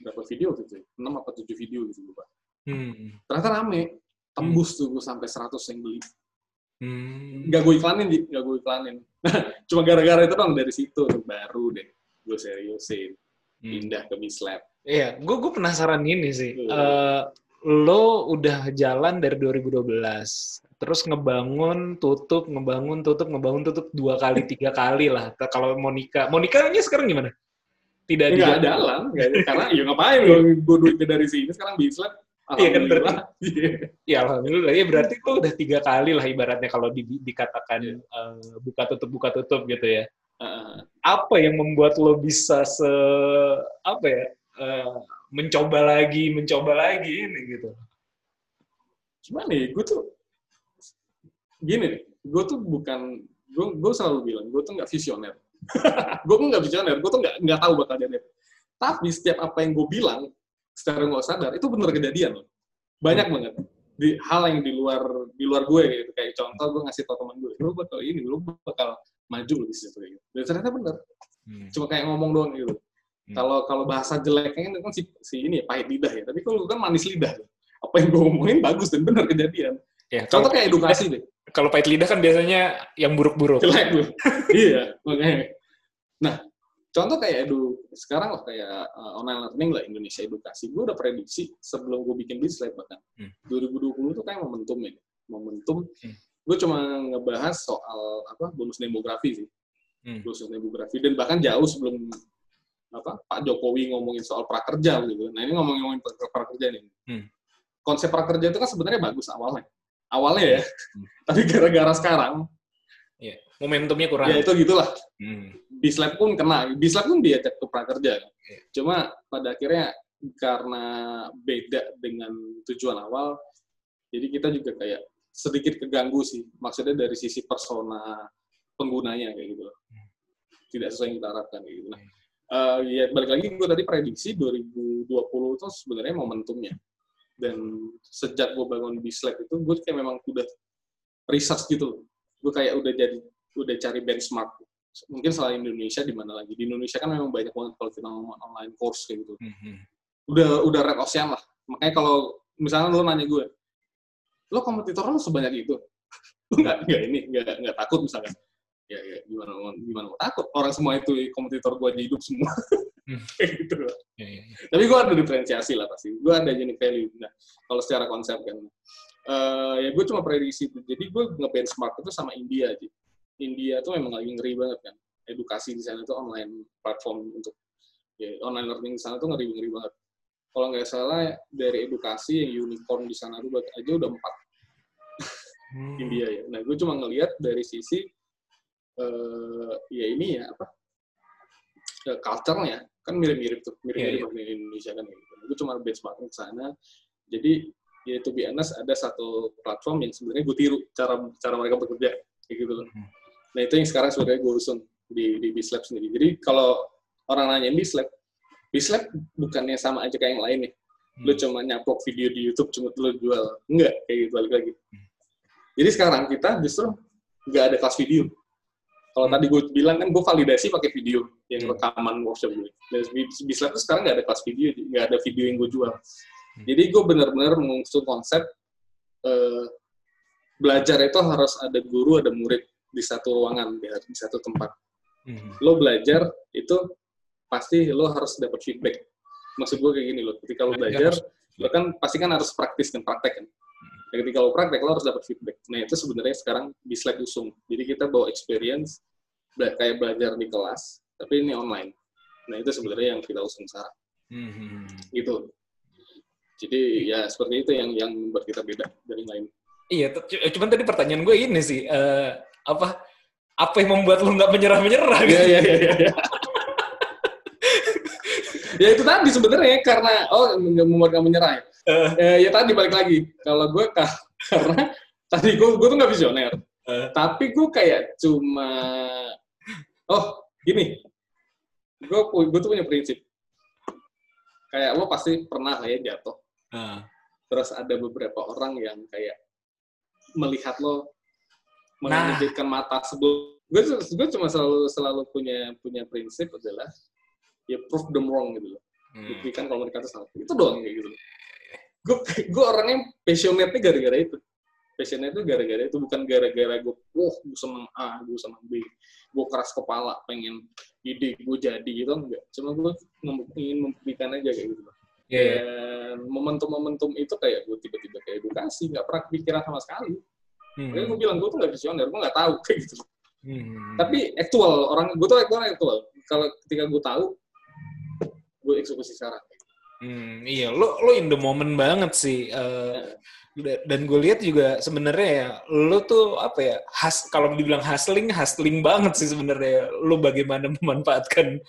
S6: dapat video gitu 6 apa 7 video gitu lupa
S5: Hmm.
S6: ternyata rame tembus tuh gue sampai 100 yang beli
S5: Hmm.
S6: nggak gue iklanin Di. nggak gue iklanin cuma gara-gara itu dong dari situ baru deh gue seriusin
S5: Hmm.
S6: pindah ke Bislab
S5: Iya, gue gue penasaran ini sih.
S6: Hmm.
S5: Eh, lo udah jalan dari 2012, terus ngebangun, tutup, ngebangun, tutup, ngebangun, tutup dua kali, tiga kali lah. Kalau Monica, Monica-nya sekarang gimana? Tidak di
S6: nggak jalan nggak ada. karena ya ngapain gue gue duitnya dari sini sekarang Bislab
S5: Iya kan,
S6: alhamdulillah Iya.
S5: Ya alhamdulillah. Ya berarti lo udah tiga kali lah ibaratnya kalau di- dikatakan eh, buka tutup buka tutup gitu ya.
S6: Heeh.
S5: Apa yang membuat lo bisa se apa ya eh, mencoba lagi, mencoba lagi ini gitu?
S6: gimana ya gue tuh gini nih gue tuh bukan gue gue selalu bilang gue tuh nggak visioner gue pun nggak visioner gue tuh nggak nggak tahu bakal jadi tapi setiap apa yang gue bilang secara nggak sadar itu bener kejadian. Loh banyak banget. Di hal yang di luar di luar gue gitu. Kayak contoh gue ngasih tau teman gue lu bakal ini lu bakal maju loh di situ gitu. Dan ternyata bener.
S5: Hmm.
S6: cuma kayak ngomong doang gitu.
S5: Hmm.
S6: kalau kalau bahasa jeleknya kan si, si ini ya, pahit lidah ya. Tapi kalau kan manis lidah. Apa yang gue ngomongin bagus dan bener kejadian.
S5: Ya,
S6: Contoh
S5: kalau,
S6: kayak edukasi deh,
S5: kalau pahit lidah kan biasanya yang buruk-buruk.
S6: jelek gue. iya, makanya. Nah, contoh kayak edu sekarang lah kayak uh, online learning lah Indonesia edukasi. Gue udah prediksi sebelum gue bikin Bislab bahkan.
S5: Hmm.
S6: 2020 tuh kayak momentum ya. Momentum.
S5: Hmm.
S6: Gue cuma ngebahas soal apa bonus demografi sih.
S5: Hmm.
S6: Bonus demografi dan bahkan jauh sebelum apa Pak Jokowi ngomongin soal prakerja gitu. Nah ini ngomongin ngomongin pra- prakerja nih.
S5: Hmm.
S6: Konsep prakerja itu kan sebenarnya bagus awalnya. Awalnya ya.
S5: Hmm.
S6: Tapi gara-gara sekarang
S5: momentumnya kurang.
S6: ya itu gitulah
S5: Hmm.
S6: Bislab pun kena Bislab pun diajak ke prakerja
S5: Iya.
S6: cuma pada akhirnya karena beda dengan tujuan awal jadi kita juga kayak sedikit keganggu sih maksudnya dari sisi persona penggunanya kayak gitu loh. tidak sesuai yang kita harapkan kayak gitu nah eh, ya balik lagi gue tadi prediksi 2020 itu sebenarnya momentumnya dan sejak gue bangun Bislab itu gue kayak memang udah research gitu loh. gue kayak udah jadi udah cari benchmark. Mungkin selain Indonesia di mana lagi? Di Indonesia kan memang banyak banget kalau kita ngomong online course kayak gitu.
S5: Hmm.
S6: udah udah red ocean lah. Makanya kalau misalnya lo nanya gue lo kompetitor lo sebanyak itu? Nggak nggak ini nggak nggak takut misalkan ya, ya gimana gimana mau takut? Orang semua itu kompetitor gue hidup semua.
S5: Hmm.
S6: kayak gitu. Loh.
S5: Ya, ya, ya.
S6: tapi gue ada diferensiasi lah pasti. Gue ada unique value. Nah kalau secara konsep kan. Eh, ya gue cuma prediksi itu jadi gue nge-benchmark itu sama India aja India tuh memang lagi ngeri banget kan edukasi di sana tuh online platform untuk ya, online learning di sana tuh ngeri ngeri banget kalau nggak salah dari edukasi yang unicorn di sana tuh aja udah empat
S5: Hmm.
S6: India ya nah gue cuma ngelihat dari sisi eh ya ini ya apa eh, culture-nya kan mirip-mirip tuh mirip-mirip sama di Indonesia kan gitu. gue cuma benchmark ke sana jadi ya to be honest ada satu platform yang sebenarnya gue tiru cara cara mereka bekerja kayak gitu loh.
S5: Hmm.
S6: Nah itu yang sekarang sebenarnya gue usung di di Bislab sendiri. Jadi kalau orang nanya Bislab, Bislab bukannya sama aja kayak yang lain nih. Lu
S5: Hmm.
S6: cuma nyaplok video di YouTube cuma lu jual. Enggak, kayak gitu balik lagi.
S5: Hmm.
S6: Jadi sekarang kita justru nggak ada kelas video. Kalau
S5: Hmm.
S6: tadi gue bilang kan gue validasi pakai video yang
S5: Hmm.
S6: rekaman workshop gue. Dan Bislab tuh sekarang nggak ada kelas video, nggak ada video yang gue jual.
S5: Hmm.
S6: Jadi gue benar-benar mengusung konsep eh, belajar itu harus ada guru ada murid di satu ruangan di, di satu tempat.
S5: Hmm.
S6: lo belajar itu pasti lo harus dapat feedback. Maksud gue kayak gini lo ketika lo belajar lo kan pasti kan harus praktis dan praktek kan. Nah, ketika lo praktek lo harus dapat feedback. Nah itu sebenarnya sekarang di slide usung jadi kita bawa experience bela- kayak belajar di kelas tapi ini online. Nah itu sebenarnya yang kita usung sekarang.
S5: Hmm.
S6: gitu. Jadi ya seperti itu yang yang membuat kita beda dari lain.
S5: Iya, cuman tadi pertanyaan gue ini sih, eh, apa apa yang membuat lu nggak menyerah-menyerah gitu?
S6: Iya, iya, iya, iya. ya itu tadi sebenarnya karena oh nggak membuat kamu menyerah ya. Eh, ya tadi balik lagi kalau gue ka- karena tadi gue gue tuh nggak visioner
S5: Eh.
S6: tapi gue kayak cuma oh gini gue gue tuh punya prinsip kayak lo pasti pernah lah ya jatuh
S5: Ah.
S6: terus ada beberapa orang yang kayak melihat lo
S5: Nah.
S6: mengejutkan mata sebelum gue gue cuma selalu selalu punya punya prinsip adalah ya prove them wrong gitu loh.
S5: Hmm.
S6: buktikan kalau mereka itu salah. Itu doang kayak gitu. Gue gue orangnya passionate gara-gara itu. Passionate itu gara-gara itu bukan gara-gara gue wah gue seneng A gue seneng B gue keras kepala pengen ide gue jadi gitu enggak. Cuma gue ingin membuktikan aja kayak gitu loh.
S5: Iya, iya.
S6: dan momentum-momentum itu kayak gue tiba-tiba kayak edukasi nggak pernah kepikiran sama sekali
S5: Hmm.
S6: Makanya gue bilang gue tuh nggak visioner gue nggak tahu kayak gitu
S5: Hmm.
S6: tapi aktual orang gue tuh aktual aktual kalau ketika gue tahu gue eksekusi sekarang
S5: Hmm, iya, lo lo in the moment banget sih. Eh, da- dan gue lihat juga sebenarnya ya, lo tuh apa ya, has kalau dibilang hustling, hustling banget sih sebenarnya. Lo bagaimana memanfaatkan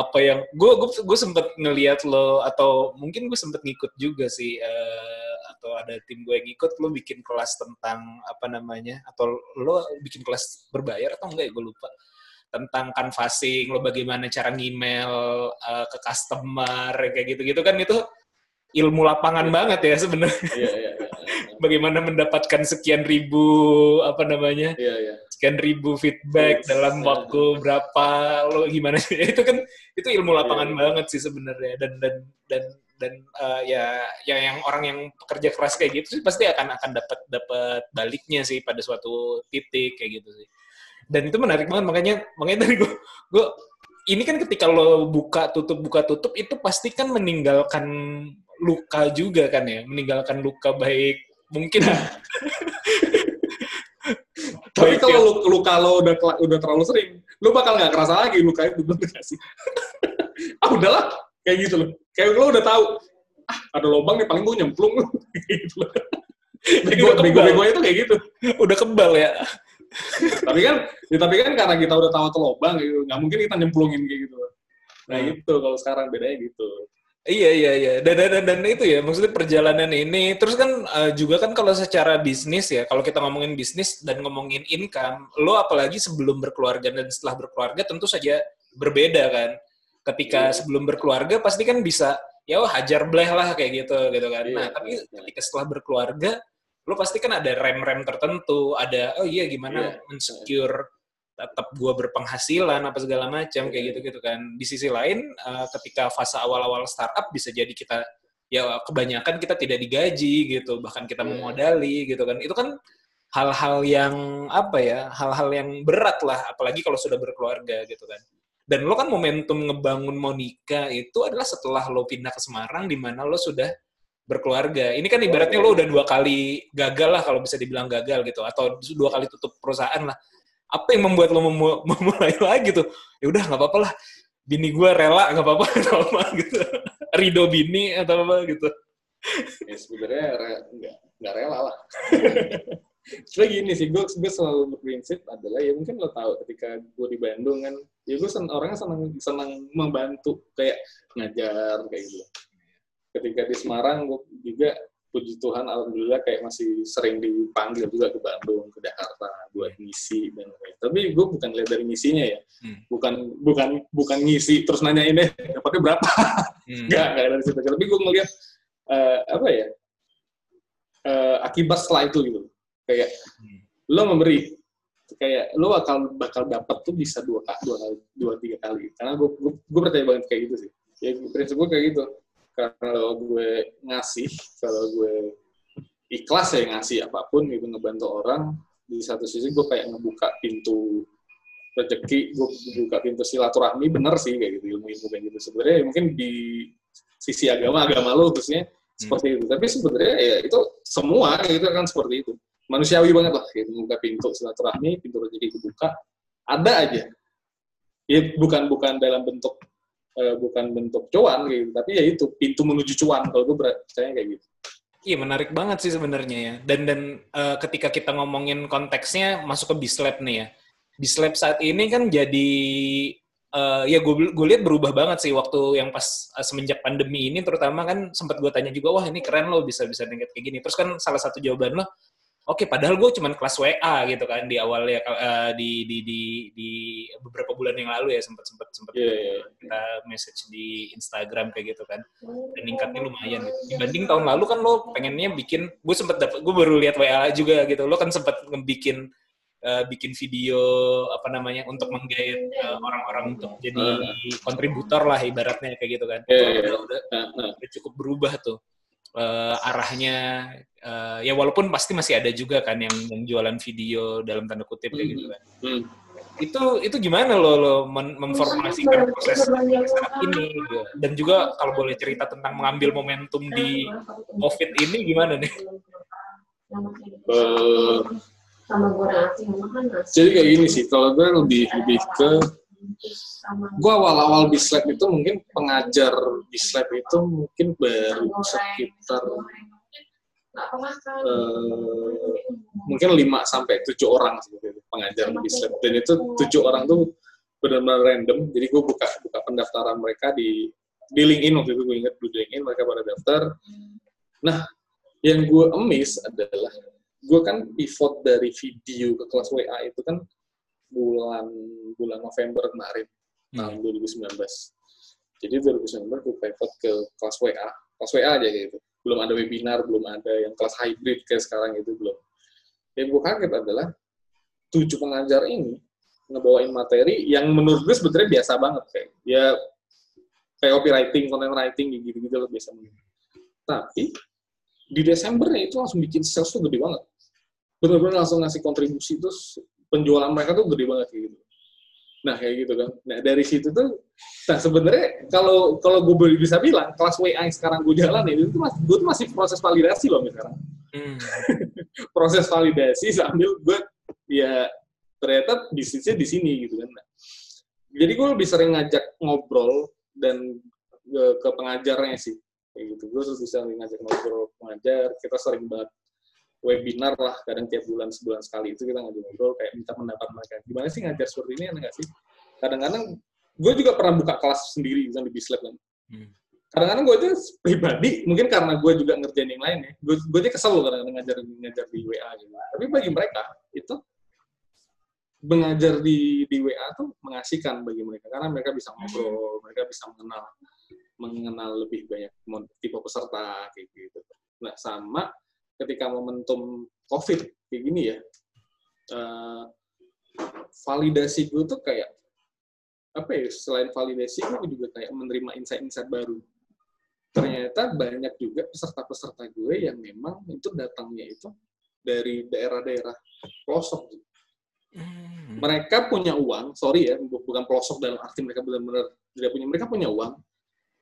S5: apa yang gue gue gue sempet ngelihat lo atau mungkin gue sempet ngikut juga sih eh, atau ada tim gue yang ikut lo bikin kelas tentang apa namanya atau lo bikin kelas berbayar atau enggak ya gue lupa. Tentang canvassing lo bagaimana cara ngemail uh, ke customer kayak gitu-gitu kan itu ilmu lapangan banget ya sebenarnya.
S6: Iya iya iya
S5: bagaimana mendapatkan sekian ribu apa namanya sekian ribu feedback
S6: Yes.
S5: dalam waktu berapa lo gimana itu kan itu ilmu lapangan banget sih sebenarnya. Dan dan dan dan uh, ya ya yang orang yang pekerja keras kayak gitu sih pasti akan akan dapat dapat baliknya sih pada suatu titik kayak gitu sih. Dan itu menarik banget makanya makanya tadi gue gue ini kan ketika lo buka tutup buka tutup itu pasti kan meninggalkan luka juga kan ya? Meninggalkan luka baik mungkin.
S6: Tapi
S5: Baik,
S6: kalau
S5: ya.
S6: lu, luka lo udah udah terlalu sering lu bakal nggak kerasa lagi luka itu bener gak sih? Ah udahlah kayak gitu loh. Kayak lo udah tahu ah ada lubang nih paling gue nyemplung. Gitu loh.
S5: Jadi
S6: bego
S5: udah kebal.
S6: bego bego itu kayak gitu.
S5: Udah kebal ya.
S6: Tapi kan ya, tapi kan karena kita udah tahu tuh lubang gitu nggak mungkin kita nyemplungin kayak gitu nah
S5: Hmm.
S6: itu kalau sekarang bedanya gitu.
S5: Iya iya iya. Dan, dan, dan, itu ya maksudnya perjalanan ini. Terus kan eh, juga kan kalau secara bisnis ya kalau kita ngomongin bisnis dan ngomongin income lo apalagi sebelum berkeluarga dan setelah berkeluarga tentu saja berbeda kan ketika
S6: Iya.
S5: sebelum berkeluarga pasti kan bisa ya wah hajar bleh lah kayak gitu gitu kan
S6: Iya,
S5: nah tapi
S6: iya.
S5: ketika setelah berkeluarga lo pasti kan ada rem-rem tertentu ada oh iya gimana
S6: Iya.
S5: mensecure tetap gua berpenghasilan apa segala macam kayak
S6: Iya.
S5: gitu-gitu kan. Di sisi lain eh, ketika fase awal-awal startup bisa jadi kita ya kebanyakan kita tidak digaji gitu, bahkan kita
S6: Iya.
S5: memodali gitu kan. Itu kan hal-hal yang apa ya, hal-hal yang berat lah apalagi kalau sudah berkeluarga gitu kan. Dan lo kan momentum ngebangun Monica itu adalah setelah lo pindah ke Semarang di mana lo sudah berkeluarga. Ini kan ibaratnya lo udah dua kali gagal lah kalau bisa dibilang gagal gitu atau dua kali tutup perusahaan lah. Apa yang membuat lo memu- memulai lagi tuh? Ya udah nggak apa-apa lah. Bini gue rela nggak apa-apa gitu. Rido bini atau apa gitu.
S6: Ya sebenarnya re- nggak nggak rela lah Cuma gini sih, gue gue selalu berprinsip adalah ya mungkin lo tahu ketika gue di Bandung kan, ya gue sen, orangnya senang senang membantu kayak ngajar kayak gitu. Ketika di Semarang gue juga puji Tuhan alhamdulillah kayak masih sering dipanggil juga ke Bandung, ke Jakarta buat ngisi dan lain-lain. Tapi gue bukan lihat dari misinya ya,
S5: Hmm.
S6: bukan bukan bukan ngisi terus nanya ini dapatnya berapa
S5: Hmm.
S6: Enggak, enggak dari situ. Tapi gue ngeliat eh, apa ya eh, akibat setelah itu gitu. Kayak
S5: Hmm.
S6: lo memberi, kayak lo bakal bakal dapat tuh bisa dua kali, dua kali, dua tiga kali. Karena gue gue, gue percaya banget kayak gitu sih. Ya prinsip gue kayak gitu. Kalau gue ngasih, kalau gue ikhlas ya ngasih apa pun gitu ngebantu orang di satu sisi gue kayak ngebuka pintu rezeki gue buka pintu silaturahmi bener sih kayak gitu ilmu ilmu kayak gitu sebenarnya ya mungkin di sisi agama agama lo khususnya seperti itu tapi sebenarnya ya itu semua itu kan seperti itu manusiawi banget lah gitu buka pintu silaturahmi pintu rezeki kebuka ada aja ya bukan bukan dalam bentuk eh, bukan bentuk cuan gitu tapi ya itu pintu menuju cuan kalau gue percaya kayak gitu
S5: Iya menarik banget sih sebenarnya ya. Dan dan eh, ketika kita ngomongin konteksnya masuk ke Bislab nih ya. Bislab saat ini kan jadi eh, ya gue gue lihat berubah banget sih waktu yang pas eh, semenjak pandemi ini terutama kan sempat gue tanya juga wah ini keren loh bisa bisa tingkat kayak gini. Terus kan salah satu jawaban lo Oke, padahal gue cuman kelas WA gitu kan di awal ya eh, di, di di di beberapa bulan yang lalu ya sempat sempat sempat
S6: Iya, iya, iya.
S5: kita message di Instagram kayak gitu kan dan tingkatnya lumayan gitu. Dibanding tahun lalu kan lo pengennya bikin, gue sempet dapet, gue baru lihat WA juga gitu. Lo kan sempat ngebikin eh, bikin video apa namanya untuk menggait eh, orang-orang untuk jadi kontributor lah ibaratnya kayak gitu kan.
S6: Iya,
S5: Itu
S6: iya.
S5: udah, udah,
S6: Nah, nah.
S5: udah cukup berubah tuh eh, arahnya. eh, ya walaupun pasti masih ada juga kan yang, yang jualan video dalam tanda kutip kayak gitu kan.
S6: Hmm.
S5: Itu itu gimana lo lo memformasikan proses saat ini gitu. dan juga kalau boleh cerita tentang mengambil momentum di COVID ini gimana nih?
S6: Eh,
S4: nasi.
S6: jadi kayak gini sih kalau gue lebih lebih ke gue awal-awal bislab itu mungkin pengajar bislab itu mungkin baru sekitar eh, mungkin 5 sampai 7 orang sih gitu, pengajar di bislab dan itu tujuh orang. tuh benar-benar random. Jadi gue buka buka pendaftaran mereka di di LinkedIn waktu itu gue ingat di LinkedIn mereka pada daftar. Nah yang gue emis adalah gue kan pivot dari video ke kelas WA itu kan bulan bulan November kemarin tahun 2019 jadi 2019 gue pivot ke kelas WA kelas WA aja gitu belum ada webinar belum ada yang kelas hybrid kayak sekarang itu belum yang gue kaget adalah tujuh pengajar ini ngebawain materi yang menurut gue sebenarnya biasa banget kayak ya kayak copywriting, content writing gitu-gitu loh biasa. Tapi di Desembernya itu langsung bikin sales tuh gede banget. Bener-bener langsung ngasih kontribusi terus penjualan mereka tuh gede banget gitu. Nah kayak gitu kan. Nah dari situ tuh, nah sebenarnya kalau kalau gue boleh bisa bilang kelas WA yang sekarang gue jalan itu tuh masih gue tuh masih proses validasi loh sekarang
S5: Hmm.
S6: proses validasi sambil gue ya ternyata bisnisnya di sini gitu kan. Nah, jadi gue lebih sering ngajak ngobrol dan ke, ke pengajarnya sih kayak gitu. Gue lebih sering ngajak ngobrol pengajar. Kita sering banget webinar lah kadang tiap bulan sebulan sekali itu kita ngajak ngobrol kayak minta pendapat mereka. Gimana sih ngajar seperti ini nggak sih? Kadang-kadang gue juga pernah buka kelas sendiri gitu, di Bislab kan
S5: Hmm.
S6: kadang-kadang gue aja pribadi mungkin karena gue juga ngerjain yang lain ya gue gue aja kesel loh kadang-kadang ngajar ngajar di WA gitu tapi bagi mereka itu mengajar di di WA tuh mengasihkan bagi mereka karena mereka bisa ngobrol mereka bisa mengenal mengenal lebih banyak tipe peserta kayak gitu nah sama ketika momentum covid kayak gini ya eh, validasi gue tuh kayak apa ya selain validasi gue juga kayak menerima insight-insight baru ternyata banyak juga peserta-peserta gue yang memang itu datangnya itu dari daerah-daerah pelosok
S5: Hmm.
S6: mereka punya uang sorry ya bu- bukan pelosok dalam arti mereka benar-benar tidak punya mereka punya uang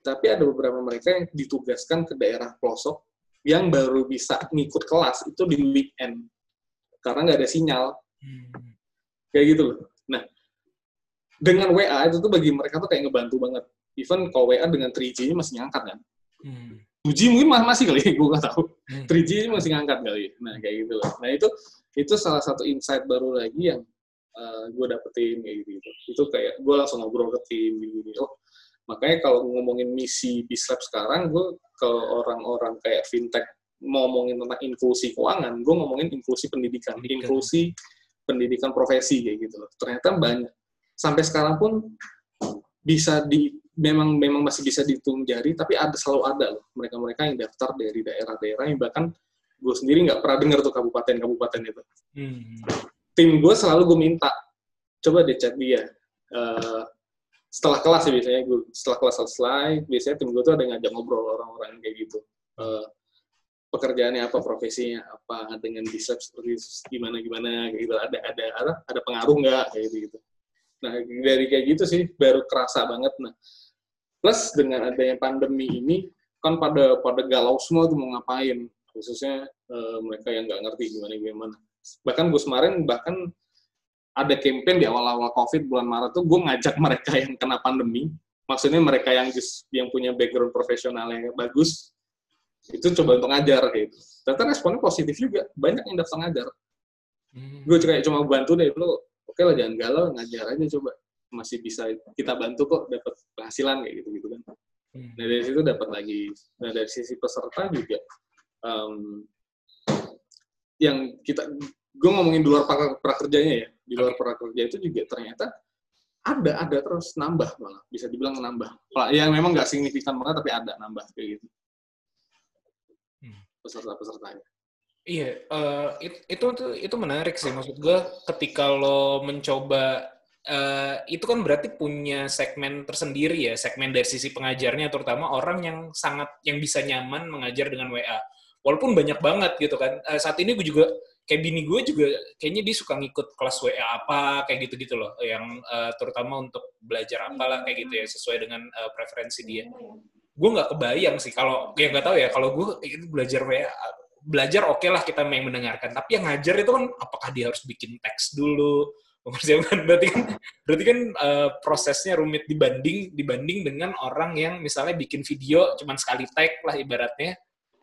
S6: tapi ada beberapa mereka yang ditugaskan ke daerah pelosok yang baru bisa ngikut kelas itu di weekend karena nggak ada sinyal
S5: Hmm.
S6: kayak gitu loh. Nah, dengan WA itu tuh bagi mereka tuh kayak ngebantu banget. Even kalau WA dengan 3G-nya masih ngangkat kan.
S5: Hmm.
S6: 2G mungkin ma- masih kali, gue nggak tahu.
S5: Hmm.
S6: 3G masih ngangkat kali. Nah, kayak gitu loh. Nah, itu itu salah satu insight baru lagi yang gue dapetin kayak gitu. Itu kayak gue langsung ngobrol ke tim gini, Oh, makanya kalau ngomongin misi Bislab sekarang, gue ke orang-orang kayak fintech ngomongin tentang inklusi keuangan, gue ngomongin inklusi pendidikan,
S5: Pendidikan.
S6: inklusi pendidikan profesi kayak gitu loh. Ternyata banyak. Sampai sekarang pun bisa di memang memang masih bisa dihitung jari, tapi ada selalu ada loh mereka-mereka yang daftar dari daerah-daerah yang bahkan gue sendiri nggak pernah dengar tuh kabupaten-kabupaten itu.
S5: Hmm.
S6: Tim gue selalu gue minta coba deh chat dia. Eh, setelah kelas sih biasanya gue setelah kelas selesai biasanya tim gue tuh ada ngajak ngobrol orang-orang kayak gitu. Eh, pekerjaannya apa profesinya apa dengan di lab seperti gimana gimana kayak gitu. Ada ada ada ada pengaruh nggak kayak gitu nah dari kayak gitu sih baru kerasa banget. Nah plus dengan adanya pandemi ini kan pada pada galau semua tuh mau ngapain. Khususnya eh, mereka yang nggak ngerti gimana gimana. Bahkan gue kemarin bahkan ada campaign di awal-awal covid bulan maret tuh gue ngajak mereka yang kena pandemi. Maksudnya mereka yang just, yang punya background profesional yang bagus itu coba untuk ngajar gitu. Ternyata responnya positif juga. Banyak yang daftar ngajar.
S5: Hmm.
S6: gue kayak cuma bantu deh lo oke lah jangan galau ngajar aja coba. Masih bisa kita bantu kok dapat penghasilan kayak gitu gitu kan.
S5: Hmm.
S6: nah dari situ dapat lagi. Nah dari sisi peserta juga em, yang kita gue ngomongin di luar pra- prakerjanya ya di luar prakerja itu juga ternyata ada ada terus nambah malah. Bisa dibilang nambah. Lah, ya memang nggak signifikan banget tapi ada nambah kayak gitu.
S5: Hmm.
S6: peserta pesertanya
S5: Iya, eh, it- itu tuh itu menarik sih. Maksud gue ketika lo mencoba eh, itu kan berarti punya segmen tersendiri ya, segmen dari sisi pengajarnya terutama orang yang sangat yang bisa nyaman mengajar dengan WA. Walaupun banyak banget gitu kan. Eh, saat ini gue juga kayak bini gue juga kayaknya dia suka ngikut kelas WA apa kayak gitu-gitu loh, yang eh, terutama untuk belajar apalah kayak gitu ya sesuai dengan eh, preferensi dia. Gue nggak kebayang sih kalau ya nggak tahu ya kalau gue itu belajar WA belajar oke lah kita yang mendengarkan. Tapi yang ngajar itu kan apakah dia harus bikin teks dulu? Mempersiapkan berarti kan berarti kan eh, prosesnya rumit dibanding dibanding dengan orang yang misalnya bikin video cuman sekali tag lah ibaratnya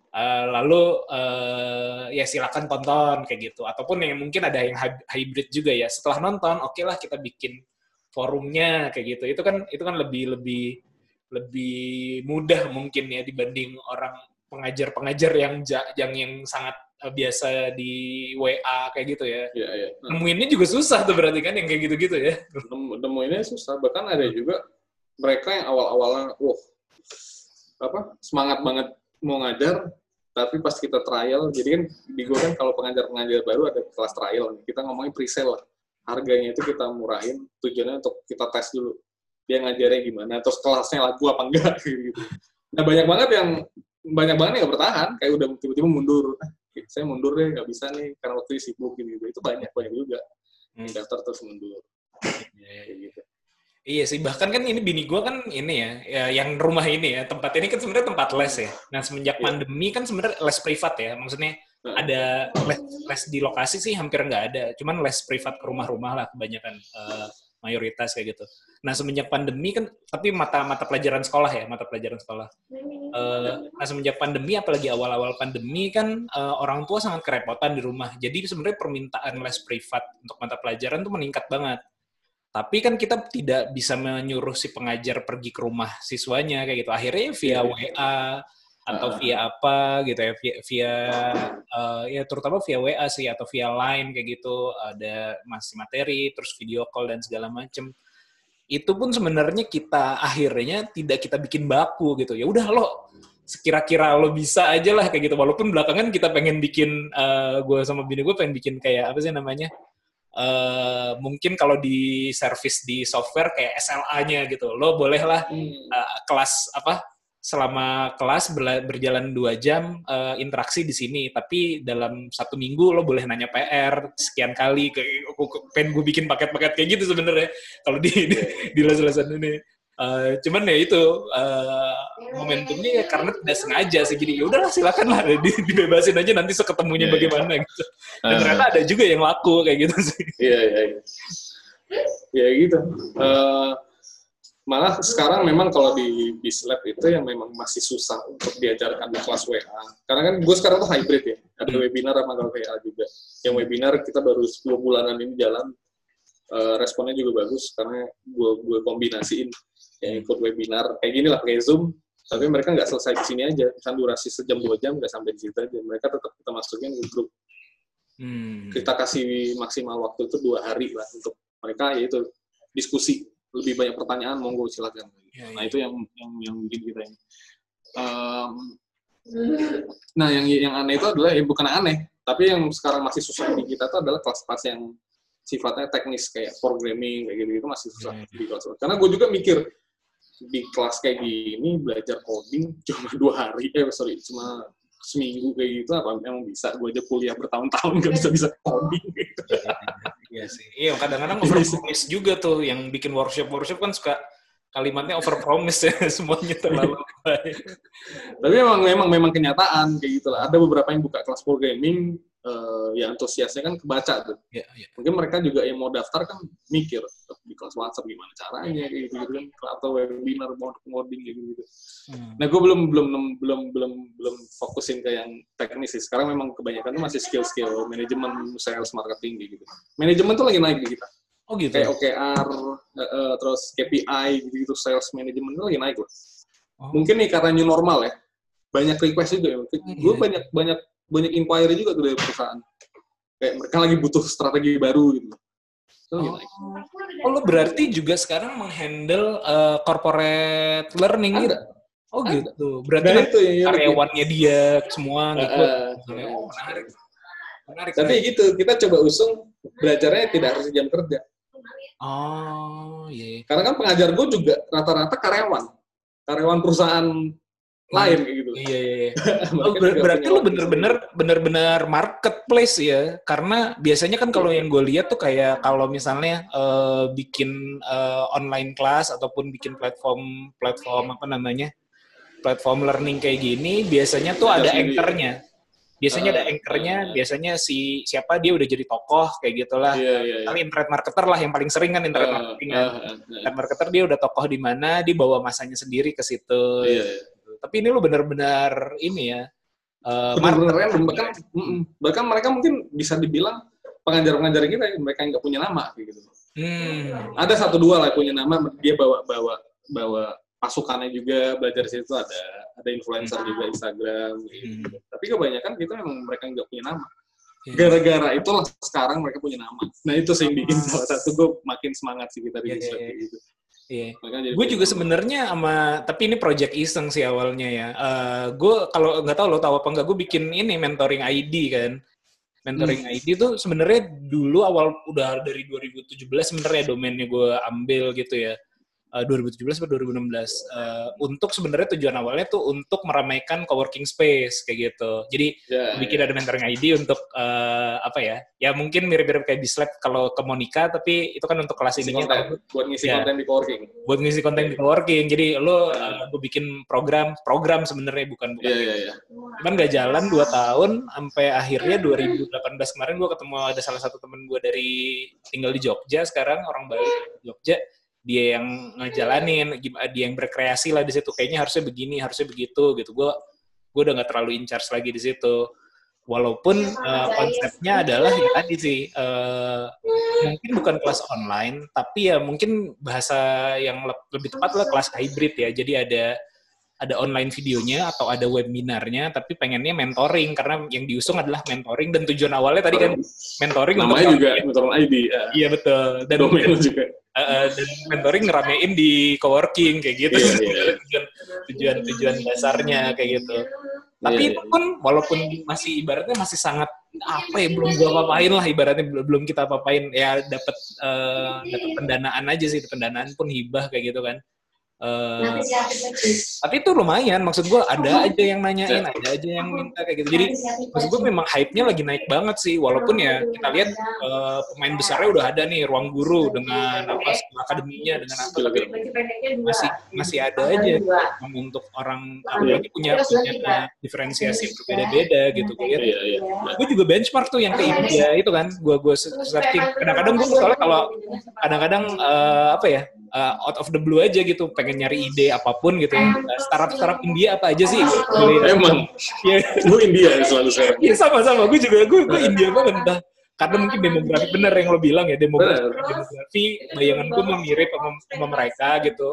S5: Eh, lalu eh, ya silakan tonton kayak gitu. Ataupun yang mungkin ada yang hy- hybrid juga ya. Setelah nonton oke lah kita bikin forumnya kayak gitu. Itu kan itu kan lebih lebih lebih mudah mungkin ya dibanding orang pengajar-pengajar yang yang yang sangat eh, biasa di WA kayak gitu ya.
S6: ya ya nah,
S5: Nemuinnya juga susah tuh berarti kan yang kayak gitu-gitu ya.
S6: nemu nemuinnya susah. Bahkan ada juga mereka yang awal-awalnya wah apa semangat banget mau ngajar tapi pas kita trial jadi kan di gue kan kalau pengajar-pengajar baru ada kelas trial kita ngomongin pre-sale lah. Harganya itu kita murahin tujuannya untuk kita tes dulu. Dia ngajarnya gimana terus kelasnya lagu apa enggak gitu. Nah banyak banget yang banyak banget yang nggak bertahan kayak udah tiba-tiba mundur. "Ah, saya mundur deh nggak bisa nih karena waktu sibuk gitu. Itu banyak banyak juga. Yang daftar terus mundur. Kayak gitu
S5: Iya sih, bahkan kan ini bini gue kan ini ya, ya, yang rumah ini ya, tempat ini kan sebenarnya tempat les ya. Nah semenjak
S6: Iya.
S5: pandemi kan sebenarnya les privat ya, maksudnya ada les, les di lokasi sih hampir nggak ada, cuman les privat ke rumah-rumah lah kebanyakan eh, mayoritas kayak gitu. Nah semenjak pandemi kan, tapi mata mata pelajaran sekolah ya, mata pelajaran sekolah. Eh, nah semenjak pandemi, apalagi awal-awal pandemi kan eh, orang tua sangat kerepotan di rumah. Jadi sebenarnya permintaan les privat untuk mata pelajaran tuh meningkat banget. Tapi kan kita tidak bisa menyuruh si pengajar pergi ke rumah siswanya kayak gitu. Akhirnya via
S6: Iya.
S5: WA atau via apa gitu ya, via, via eh, ya terutama via WA sih atau via Line kayak gitu ada masih materi, terus video call dan segala macem. Itu pun sebenarnya kita akhirnya tidak kita bikin baku gitu. Ya udah lo sekira-kira lo bisa aja lah kayak gitu. Walaupun belakangan kita pengen bikin, gue sama bini gue pengen bikin kayak apa sih namanya? Eh mungkin kalau di service di software kayak SLA-nya gitu, lo bolehlah eh, kelas apa selama kelas berjalan dua jam eh, interaksi di sini, tapi dalam satu minggu lo boleh nanya PR sekian kali, aku- pengen gue bikin paket-paket kayak gitu sebenarnya? Kalau di di, di les-lesan ini. Eh, cuman ya itu eh, momentumnya ya karena tidak sengaja sih jadi ya udahlah silakan lah di- dibebasin aja nanti seketemunya
S6: Iya, iya.
S5: bagaimana gitu. Dan
S6: Ah.
S5: ternyata ada juga yang laku kayak gitu sih.
S6: Iya, iya, iya. Ya gitu. Eh, malah sekarang memang kalau di Bislab itu yang memang masih susah untuk diajarkan di kelas WA. Karena kan gue sekarang tuh hybrid ya. Ada
S5: Hmm.
S6: webinar sama kalau WA juga. Yang webinar kita baru 10 bulanan ini jalan. Eh, responnya juga bagus karena gue gue kombinasiin yang ikut webinar. Kayak gini lah pakai Zoom. Tapi mereka nggak selesai di sini aja. Kan durasi sejam dua jam nggak sampai di situ aja. Mereka tetap kita masukin ke grup.
S5: Hmm.
S6: kita kasih maksimal waktu itu dua hari lah untuk mereka yaitu diskusi. Lebih banyak pertanyaan monggo silakan.
S5: Ya,
S6: nah
S5: ya.
S6: itu yang yang yang bikin kita ini. Em, nah yang yang aneh itu adalah ya bukan aneh. Tapi yang sekarang masih susah di kita itu adalah kelas-kelas yang sifatnya teknis kayak programming kayak gitu, -gitu masih susah
S5: Ya, ya.
S6: di kelas karena gue juga mikir di kelas kayak gini belajar coding cuma dua hari eh sorry cuma seminggu kayak gitu apa memang bisa gue aja kuliah bertahun-tahun gak bisa bisa coding gitu.
S5: Iya sih. Iya, kadang-kadang overpromise juga tuh yang bikin workshop-workshop kan suka kalimatnya overpromise ya semuanya terlalu baik.
S6: tapi memang memang memang kenyataan kayak gitu lah ada beberapa yang buka kelas programming eh, ya antusiasnya kan kebaca tuh
S5: Iya, iya.
S6: mungkin mereka juga yang mau daftar kan mikir di kelas WhatsApp gimana caranya kayak gitu, kan atau webinar mau coding kayak gitu
S5: Hmm.
S6: nah gue belum belum belum belum belum fokusin ke yang teknis sih sekarang memang kebanyakan tuh masih skill skill manajemen sales marketing gitu manajemen tuh lagi naik di kita
S5: Oh gitu.
S6: kayak OKR eh, eh, terus KPI gitu gitu sales management tuh lagi naik loh
S5: Oh.
S6: mungkin nih karena new normal ya banyak request juga ya
S5: Iya.
S6: gue banyak banyak banyak inquiry juga tuh dari perusahaan kayak mereka lagi butuh strategi baru gitu
S5: Oh.
S6: naik
S5: Oh, lo berarti juga sekarang menghandle uh, corporate learning gitu?
S6: ada
S5: Oh
S6: Ada.
S5: gitu. Berarti
S6: Nah, itu yang yang-
S5: karyawannya dia semua
S6: Eh,
S5: gitu.
S6: eh,
S5: Oh, menarik. Menarik.
S6: tapi
S5: menarik.
S6: gitu kita coba usung belajarnya tidak harus jam kerja
S5: Oh, iya. iya.
S6: karena kan pengajar gue juga rata-rata karyawan karyawan perusahaan lain kayak gitu
S5: Iya, iya, iya. Oh, ber- berarti lu bener-bener bener-bener marketplace ya karena biasanya kan kalau yang gue lihat tuh kayak kalau misalnya eh, bikin eh, online class ataupun bikin platform platform apa namanya platform learning kayak gini biasanya tuh
S6: Ada sendiri.
S5: anchornya biasanya ada
S6: Ah,
S5: anchornya
S6: ah.
S5: biasanya si siapa dia udah jadi tokoh kayak gitulah
S6: Iya, iya, iya.
S5: internet marketer lah yang paling sering kan internet
S6: Ah,
S5: marketing kan
S6: ah.
S5: internet marketer dia udah tokoh di mana dia bawa masanya sendiri ke situ
S6: Iya, iya.
S5: Tapi ini lu bener-bener ini ya eh,
S6: benar-benar random bahkan bahkan mereka mungkin bisa dibilang pengajar-pengajar kita mereka nggak punya nama gitu
S5: Hmm.
S6: ada satu dua lah punya nama dia bawa bawa bawa pasukannya juga belajar di situ ada ada influencer juga Instagram gitu.
S5: Hmm.
S6: tapi kebanyakan kita memang mereka nggak punya nama
S5: Iya.
S6: gara-gara itulah sekarang mereka punya nama nah itu sih yang bikin salah satu gue makin semangat sih kita di Islam
S5: iya.
S6: kayak gitu
S5: Iya. Gue juga
S6: nama.
S5: sebenarnya sama, tapi ini project iseng sih awalnya ya. gue kalau nggak tahu lo tahu apa nggak, gue bikin ini mentoring ID kan. Mentoring
S6: Hmm.
S5: ID tuh sebenarnya dulu awal udah dari 2017 sebenarnya domainnya gue ambil gitu ya. Eh, 2017 atau 2016 Eh, untuk sebenarnya tujuan awalnya tuh untuk meramaikan coworking space kayak gitu. Jadi
S6: ya,
S5: bikin ada mentoring ID untuk eh, apa ya? Ya mungkin mirip-mirip kayak Bislab kalau ke Monica, tapi itu kan untuk kelas ininya.
S6: konten buat ngisi
S5: Ya.
S6: konten di coworking
S5: buat ngisi konten di coworking. Jadi lo gue bikin program program sebenarnya bukan bukan.
S6: iya iya iya
S5: Cuman gak jalan 2 tahun sampai akhirnya 2018 kemarin gue ketemu ada salah satu temen gue dari tinggal di Jogja sekarang orang Bali Jogja dia yang ngejalanin dia yang berkreasi lah di situ. Kayaknya harusnya begini harusnya begitu gitu. Gue gue udah nggak terlalu in charge lagi di situ. Walaupun eh, konsepnya adalah ya tadi sih eh, mungkin bukan kelas online tapi ya mungkin bahasa yang le- lebih tepat lah kelas hybrid ya. Jadi ada ada online videonya atau ada webinarnya tapi pengennya mentoring karena yang diusung adalah mentoring dan tujuan awalnya tadi kan mentoring
S6: namanya juga mentoring ID ya.
S5: iya betul. Dan
S6: domain juga.
S5: Eh, dan mentoring ngeramein di coworking kayak gitu.
S6: Iya, iya.
S5: tujuan tujuan tujuan dasarnya kayak gitu. Tapi
S6: Iya,
S5: itu
S6: iya.
S5: pun walaupun masih ibaratnya masih sangat apa ya belum gua apa-apain lah ibaratnya belum belum kita apa-apain ya dapat eh, dapat pendanaan aja sih pendanaan pun hibah kayak gitu kan Eh,
S4: Nanti siapin lagi.
S5: tapi itu lumayan maksud gua ada aja yang nanyain
S6: Ya.
S5: ada aja yang minta kayak gitu. Jadi maksud gue memang hype-nya lagi naik banget sih walaupun ya kita lihat eh, pemain besarnya udah ada nih ruang guru dengan apa akademinya dengan apa tapi
S4: dua.
S5: masih masih ada aja. untuk orang apalagi punya
S4: lagi,
S5: punya diferensiasi berbeda-beda gitu gue lihat.
S6: iya
S5: gue juga benchmark tuh yang ke India itu kan gue gue searching kadang-kadang gue soalnya kalau kadang-kadang eh, apa ya eh, out of the blue aja gitu pengen nyari ide apa pun gitu. Ya Eh, startup startup India apa aja sih? Gue lihat.
S6: emang.
S5: Iya.
S6: gue India ya selalu sekarang
S5: Iya sama-sama, gue juga gue gue India banget entah karena mungkin demografi bener yang lo bilang ya demografi, demografi bayangan gue mirip sama, sama mereka gitu.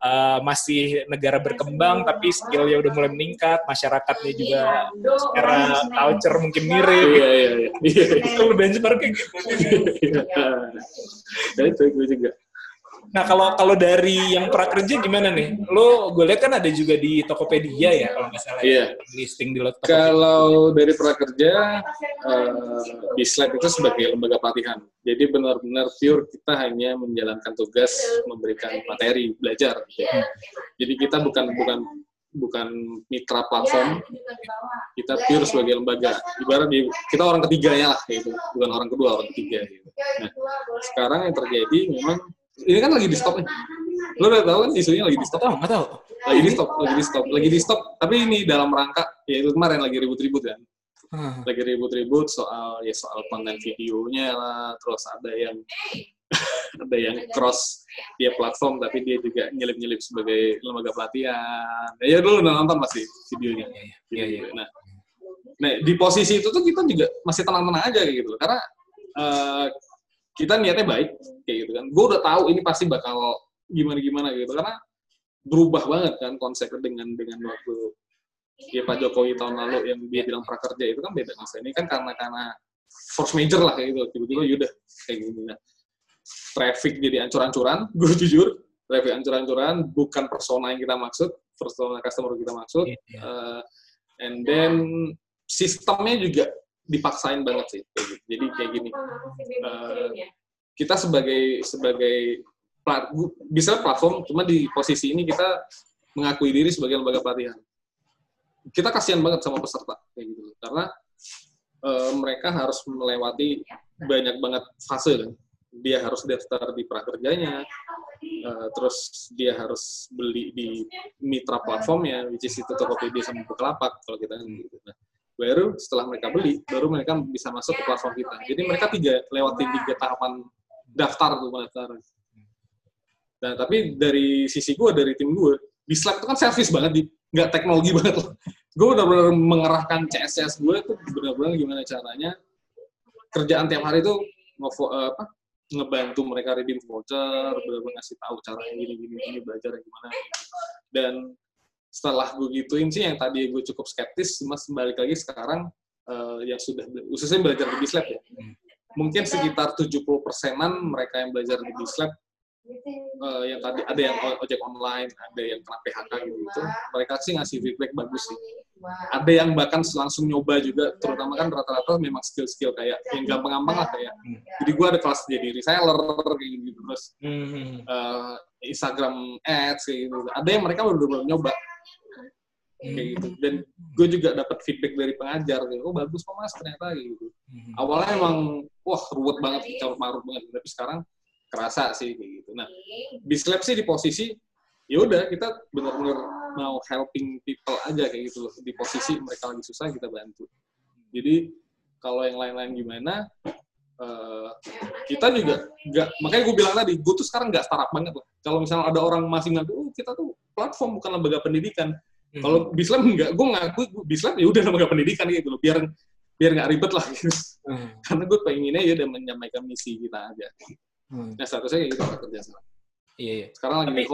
S5: Eh, masih negara berkembang tapi skillnya udah mulai meningkat masyarakatnya juga secara culture mungkin mirip.
S6: Iya iya iya. Iya
S5: itu benchmarknya gitu.
S6: Nah itu gue juga
S5: nah kalau kalau dari yang prakerja gimana nih lo gue lihat kan ada juga di Tokopedia ya kalau nggak salah ya,
S6: Iya.
S5: listing di Tokopedia
S6: kalau dari prakerja eh, Bislab itu sebagai lembaga pelatihan jadi benar-benar pure kita hanya menjalankan tugas memberikan materi belajar jadi kita bukan bukan bukan mitra platform, kita pure sebagai lembaga. Ibarat di, kita orang ketiganya lah, gitu. bukan orang kedua, orang ketiga. Gitu. Nah, sekarang yang terjadi memang ini kan lagi di stop nih. Lo udah tahu kan isunya lagi di stop?
S5: Tahu nggak tahu?
S6: Lagi di stop, lagi di stop, lagi di stop. Tapi ini dalam rangka ya itu kemarin lagi ribut-ribut kan.
S5: Hmm.
S6: Lagi ribut-ribut soal ya soal konten videonya lah, terus ada yang ada yang cross dia platform tapi dia juga nyelip-nyelip sebagai lembaga pelatihan. Ya dulu udah nonton pasti videonya.
S5: Iya, iya, iya.
S6: Nah, nah di posisi itu tuh kita juga masih tenang-tenang aja gitu karena eh, kita niatnya baik kayak gitu kan. Gue udah tahu ini pasti bakal gimana-gimana gitu. Karena berubah banget kan konsepnya dengan dengan waktu ya Pak Jokowi tahun lalu yang dia bilang prakerja itu kan beda mas ini. Kan karena karena force major lah kayak gitu. Tiba-tiba yaudah kayak gini nah traffic jadi ancur-ancuran gue jujur. Traffic ancur-ancuran bukan persona yang kita maksud persona customer kita maksud. Uh, and then sistemnya juga dipaksain banget sih kayak gitu. jadi kayak gini Eh, kita sebagai sebagai plat, bisa platform cuma di posisi ini kita mengakui diri sebagai lembaga pelatihan. Kita kasihan banget sama peserta kayak gitu. Karena eh, mereka harus melewati banyak banget fase kan. Dia harus daftar di prakerjanya eh, terus dia harus beli di mitra platformnya which is itu Tokopedia sama Bukalapak kalau kita kan gitu. Nah, baru setelah mereka beli baru mereka bisa masuk ke platform kita. Jadi mereka tiga lewati tiga tahapan daftar tuh pendaftaran nah tapi dari sisi gue dari tim gue di Slack itu kan service banget di nggak teknologi banget loh. Gue benar-benar mengerahkan CSS gue tuh benar-benar gimana caranya kerjaan tiap hari ngevo, eh, apa ngebantu mereka redeem voucher, benar-benar ngasih tahu caranya gini gini gini belajar gimana. Dan setelah gue gituin sih yang tadi gue cukup skeptis mas balik lagi sekarang eh, yang sudah khususnya belajar di Bislab ya. Mungkin sekitar 70 persenan mereka yang belajar di Bislab eh, yang tadi ada yang ojek online ada yang kena PHK gitu gitu. Mereka sih ngasih feedback bagus sih. Ada yang bahkan langsung nyoba juga terutama kan rata-rata memang skill-skill kayak yang gampang-gampang lah kayak jadi gue ada kelas jadi reseller kayak gitu terus eh, Instagram ads kayak gitu ada yang mereka baru baru nyoba kayak gitu. Dan gue juga dapat feedback dari pengajar kayak oh bagus kok mas ternyata gitu.
S5: Hmm.
S6: awalnya emang wah ruwet banget carut marut banget. Tapi sekarang kerasa sih kayak gitu. Nah Bislab sih di posisi ya udah kita benar-benar mau helping people aja kayak gitu loh. Di posisi mereka lagi susah kita bantu. Jadi kalau yang lain-lain gimana eh, kita juga nggak makanya gue bilang tadi gue tuh sekarang nggak startup banget loh. Kalau misalnya ada orang masih ngaku oh kita tuh platform bukan lembaga pendidikan
S5: Hmm.
S6: kalau Bislab nggak gue ngaku gue Bislab ya udah lembaga pendidikan gitu loh biar biar nggak ribet lah gitu
S5: Hmm.
S6: karena gue pengennya ya udah menyampaikan misi kita aja
S5: Hmm.
S6: nah statusnya kayak gitu kerja sama
S5: Iya, iya.
S6: sekarang lagi
S5: Tapi-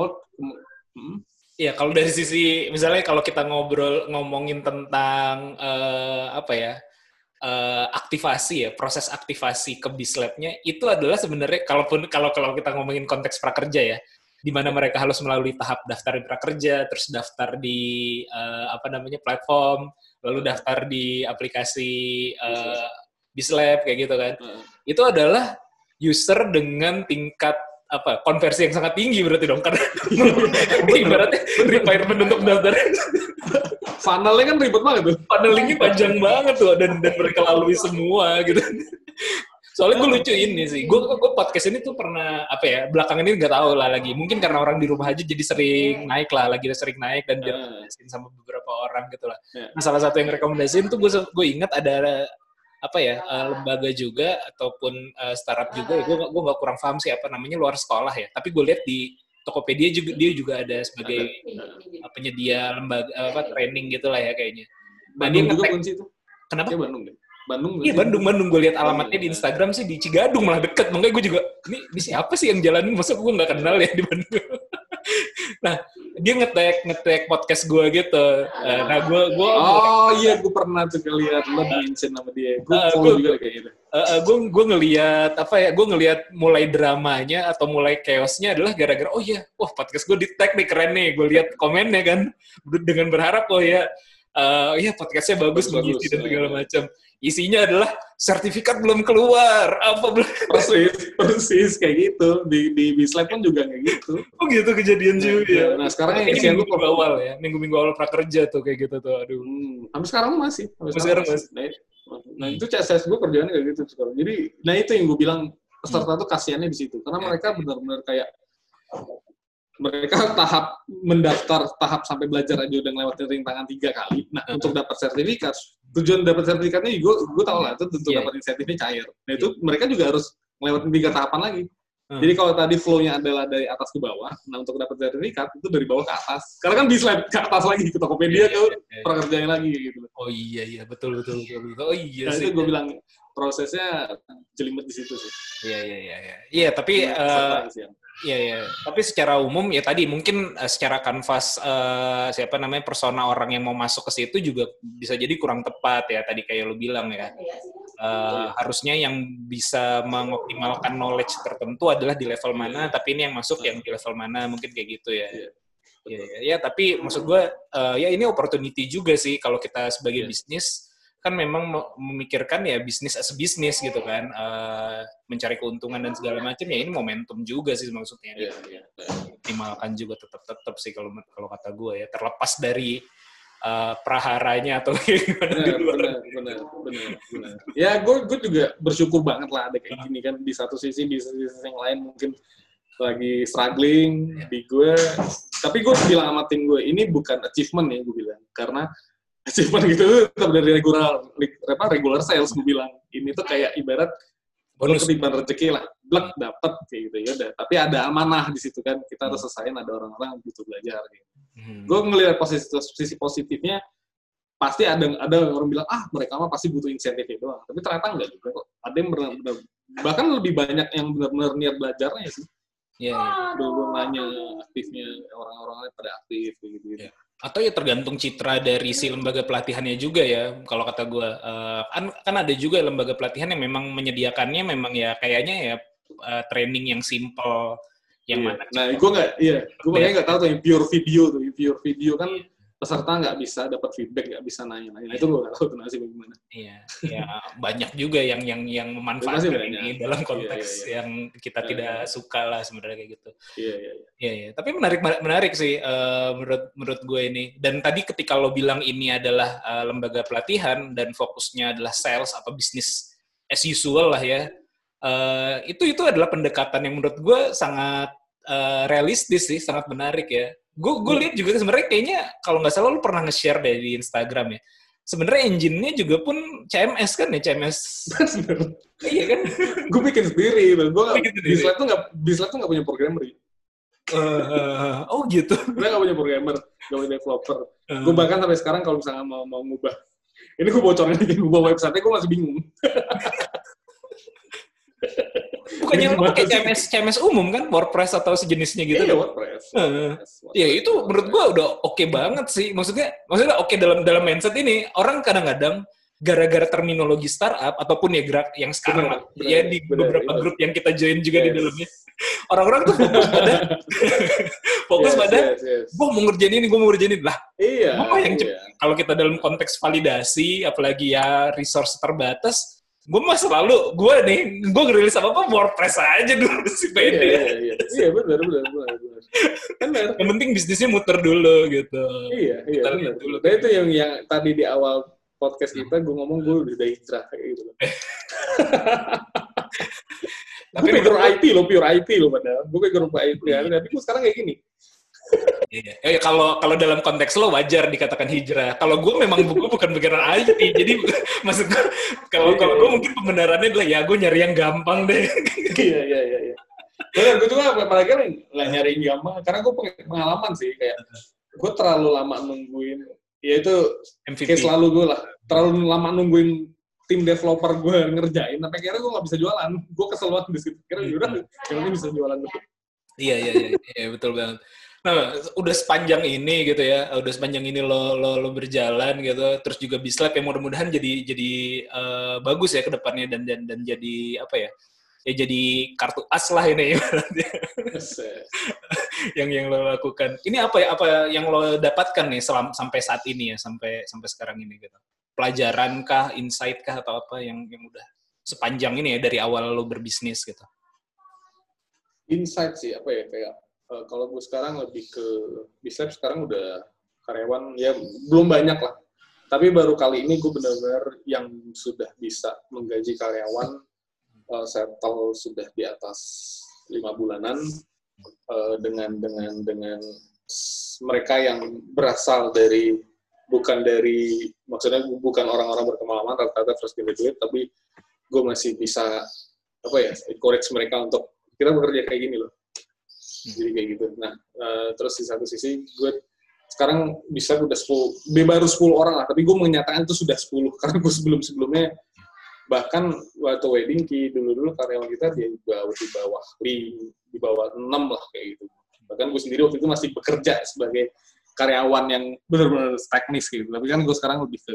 S6: hmm,
S5: Iya, kalau dari sisi misalnya kalau kita ngobrol ngomongin tentang eh, apa ya eh, aktivasi ya proses aktivasi ke Bislabnya itu adalah sebenarnya kalaupun kalau kalau kita ngomongin konteks prakerja ya di mana mereka harus melalui tahap daftar di prakerja terus daftar di eh, apa namanya platform lalu daftar di aplikasi eh, Bislab kayak gitu kan.
S6: Eh,
S5: itu adalah user dengan tingkat apa konversi yang sangat tinggi berarti dong karena ibaratnya requirement untuk daftar.
S6: Funnelnya kan ribet banget tuh.
S5: Funnelingnya panjang banget tuh dan dan mereka lalui semua gitu soalnya gue lucu ini sih. Gue gue podcast ini tuh pernah apa ya belakangan ini nggak tahu lah lagi. Mungkin karena orang di rumah aja jadi sering naik lah lagi sering naik dan
S6: Eh,
S5: direkomendasiin sama beberapa orang gitu lah.
S6: Ya.
S5: nah salah satu yang rekomendasiin tuh gue gue ingat ada apa ya eh, lembaga juga ataupun eh, startup juga ya. Gue gue nggak kurang paham sih apa namanya luar sekolah ya. Tapi gue lihat di Tokopedia juga dia juga ada sebagai eh, penyedia lembaga apa training gitulah ya kayaknya. Nah dia
S6: Bandung juga kunci tuh
S5: kenapa?
S6: Kayak Bandung deh Bandung
S5: Iya? Bandung Bandung. Gue lihat alamatnya
S6: Bandung,
S5: di
S6: ya.
S5: Instagram sih di Cigadung malah deket. Makanya gue juga ini, ini siapa sih yang jalanin? Masa gue nggak kenal ya di Bandung? Nah dia ngetek ngetek podcast gue gitu. Eh, nah gue gue
S6: oh iya gue pernah tuh lihat lo di mention sama dia. Gue follow
S5: gua-
S6: juga kayak gitu.
S5: Gue gue ngelihat apa ya gue ngelihat mulai dramanya atau mulai chaosnya adalah gara-gara oh iya wah podcast gue di tag nih keren nih. Gue lihat komennya kan dengan berharap oh ya eh ya podcastnya bagus,
S6: Bagus,
S5: mengisi dan
S6: bagus,
S5: segala
S6: ya.
S5: macam. Isinya adalah sertifikat belum keluar, apa belum?
S6: persis persis kayak gitu di di Bislab pun juga kayak gitu
S5: Oh gitu kejadian juga. ya.
S6: nah sekarang
S5: Ini
S6: isian
S5: minggu,
S6: gue
S5: awal ya, minggu-minggu awal prakerja tuh kayak gitu tuh. Aduh.
S6: Hmm, sampai sekarang masih. Sampai
S5: Sampai sekarang masih.
S6: Nah, itu- nah, itu CSS gue kerjaannya kayak gitu sekarang. Jadi, nah itu yang gue bilang peserta
S5: Hmm.
S6: tuh kasihannya di situ. Karena
S5: Ya.
S6: mereka benar-benar kayak mereka tahap mendaftar tahap sampai belajar aja udah ngelewatin rintangan tiga kali. Nah,
S5: Uh-huh.
S6: untuk dapat sertifikat, tujuan dapat sertifikatnya gue gue tau lah itu tentu
S5: Iya.
S6: dapat insentifnya cair. Nah itu mereka juga harus ngelewatin tiga tahapan lagi.
S5: Hmm.
S6: Jadi kalau tadi flow-nya adalah dari atas ke bawah, nah untuk dapat sertifikat itu dari bawah ke atas. Karena kan di slide ke atas lagi ke Tokopedia
S5: Iya,
S6: ke
S5: iya, iya.
S6: prakerjanya lagi gitu.
S5: Oh iya iya betul betul betul. betul. Oh iya
S6: Nah,
S5: sih.
S6: itu gue bilang prosesnya jelimet di situ sih.
S5: Iya iya iya iya. Iya tapi
S6: Iya,
S5: eh, Iya ya, tapi secara umum ya tadi mungkin eh, secara kanvas eh, siapa namanya persona orang yang mau masuk ke situ juga bisa jadi kurang tepat ya tadi kayak lu bilang ya. Eh, harusnya yang bisa mengoptimalkan knowledge tertentu adalah di level mana, tapi ini yang masuk yang di level mana mungkin kayak gitu ya.
S6: Iya.
S5: Iya, iya. ya, tapi maksud gue eh, ya ini opportunity juga sih kalau kita sebagai
S6: Iya.
S5: bisnis kan memang me- memikirkan ya bisnis as bisnis gitu kan, eh, mencari keuntungan dan segala macam ya ini momentum juga sih maksudnya
S6: Iya, iya.
S5: optimalkan juga tetap tetap sih kalau kalau kata gue ya terlepas dari eh, praharanya atau gimana di
S6: Benar,
S5: luar.
S6: benar, benar, benar, benar. Ya, gue gue juga bersyukur banget lah ada kayak gini kan di satu sisi di sisi yang lain mungkin lagi struggling di gue tapi gue bilang sama tim gue ini bukan achievement ya gue bilang karena achievement gitu tetap dari regular apa regular sales gue bilang ini tuh kayak ibarat
S5: Bonus.
S6: ketiban rezeki lah blek dapet kayak gitu ya udah tapi ada amanah di situ kan kita harus selesaiin ada orang-orang yang butuh belajar gitu.
S5: Hmm.
S6: gue ngelihat posisi sisi positifnya pasti ada ada orang bilang ah mereka mah pasti butuh insentifnya doang tapi ternyata enggak juga kok ada yang benar-benar bahkan lebih banyak yang benar-benar niat belajarnya sih
S5: Iya, iya.
S6: belum nanya aktifnya orang-orangnya pada aktif kayak gitu,
S5: Iya. Atau ya tergantung citra dari si lembaga pelatihannya juga ya. Kalau kata gue, eh, kan kan ada juga lembaga pelatihan yang memang menyediakannya memang ya kayaknya ya eh, training yang simple, yang
S6: Iya.
S5: mana.
S6: nah gue nggak iya gue makanya nggak tahu tuh yang pure video tuh yang pure video kan peserta nggak bisa dapat feedback nggak bisa nanya-nanya nah, itu gue nggak tahu tuh nasibnya gimana
S5: Iya, ya banyak juga yang yang yang memanfaatkan
S6: banyak.
S5: ini dalam
S6: Iya,
S5: konteks
S6: iya, iya.
S5: yang kita
S6: Iya,
S5: tidak
S6: iya.
S5: suka lah sebenarnya kayak gitu.
S6: iya iya iya
S5: Iya, iya. Tapi menarik menarik sih eh, menurut menurut gue ini. Dan tadi ketika lo bilang ini adalah eh, lembaga pelatihan dan fokusnya adalah sales atau bisnis as usual lah ya. eh, itu itu adalah pendekatan yang menurut gue sangat eh, realistis sih, sangat menarik ya. Gue gue lihat juga sebenarnya kayaknya kalau nggak salah lo pernah nge-share deh di Instagram ya. Sebenarnya engine-nya juga pun CMS kan ya, CMS. iya kan?
S6: gue bikin sendiri gue. Bislab tuh nggak Bislab tuh nggak punya programmer.
S5: Eh, oh gitu.
S6: Gue nggak punya programmer, nggak punya developer.
S5: Eh,
S6: Gue bahkan sampai sekarang kalau misalnya mau mau ngubah, ini gue bocorin lagi ngubah website gue masih bingung.
S5: Bukannya
S6: Gimana
S5: pakai? CMS CMS umum kan, WordPress atau sejenisnya gitu?
S6: Iya WordPress.
S5: Heeh.
S6: WordPress,
S5: Ya itu menurut gua udah oke banget sih. Maksudnya, maksudnya oke dalam dalam mindset ini orang kadang-kadang gara-gara terminologi startup ataupun ya gerak yang sekarang
S6: Benar, benar,
S5: ya di
S6: benar,
S5: beberapa
S6: benar.
S5: grup yang kita join juga di
S6: Yes.
S5: dalamnya orang-orang tuh fokus pada fokus
S6: Yes,
S5: pada
S6: yes, yes.
S5: gua mau ngerjain ini gua mau ngerjain ini lah
S6: Iya.
S5: Gua yang
S6: iya.
S5: kalau kita dalam konteks validasi apalagi ya resource terbatas gue mah selalu gue nih gue ngerilis apa apa WordPress aja dulu sih
S6: Iya,
S5: pede
S6: iya, iya. Iya, benar, benar, benar, benar. Benar.
S5: yang penting bisnisnya muter dulu gitu
S6: Iya, iya, benar.
S5: dulu.
S6: Dan itu yang yang tadi di awal podcast kita gue ngomong gue udah hijrah kayak gitu.
S5: Tapi
S6: gue
S5: menurut-
S6: IT loh, pure IT loh padahal. Gue background IT, ya. tapi gue sekarang kayak gini.
S5: Iya. Eh, kalau kalau dalam konteks lo wajar dikatakan hijrah. Kalau gue memang gue bukan bagian IT, jadi maksud gue kalau kalau gue mungkin pembenarannya adalah ya gue nyari yang gampang deh.
S6: iya, iya, iya. iya. Benar, gue juga apalagi kan nggak nyariin gampang, karena gue pengalaman sih kayak gue terlalu lama nungguin, ya itu
S5: MVP.
S6: kayak selalu gue lah, terlalu lama nungguin tim developer gue ngerjain, sampai kira gue nggak bisa jualan, gue kesel banget di situ. Kira yaudah, yang penting bisa jualan.
S5: Iya iya iya, iya betul banget. Nah, udah sepanjang ini gitu ya, udah sepanjang ini lo lo, lo berjalan gitu, terus juga Bislab yang mudah-mudahan jadi jadi eh, bagus ya ke depannya dan dan dan jadi apa ya? ya jadi kartu as lah ini ibaratnya.
S6: Set.
S5: yang yang lo lakukan. Ini apa ya apa yang lo dapatkan nih selam, sampai saat ini ya sampai sampai sekarang ini gitu. Pelajaran kah, insight kah atau apa yang yang udah sepanjang ini ya dari awal lo berbisnis gitu.
S6: insight sih apa ya kayak eh, kalau gue sekarang lebih ke Bislab sekarang udah karyawan ya belum banyak lah. Tapi baru kali ini gue benar-benar yang sudah bisa menggaji karyawan eh, settle sudah di atas lima bulanan eh, dengan dengan dengan mereka yang berasal dari bukan dari maksudnya bukan orang-orang berpengalaman rata-rata fresh graduate tapi gue masih bisa apa ya encourage mereka untuk kita bekerja kayak gini loh jadi kayak gitu. Nah eh, terus di satu sisi gue sekarang bisa udah 10 dia baru 10 orang lah tapi gue menyatakan itu sudah 10 karena gue sebelum sebelumnya bahkan waktu wedding ki dulu dulu karyawan kita di bawah di bawah di bawah 6 lah kayak gitu. Bahkan gue sendiri waktu itu masih bekerja sebagai karyawan yang benar-benar teknis gitu. Tapi kan gue sekarang lebih ke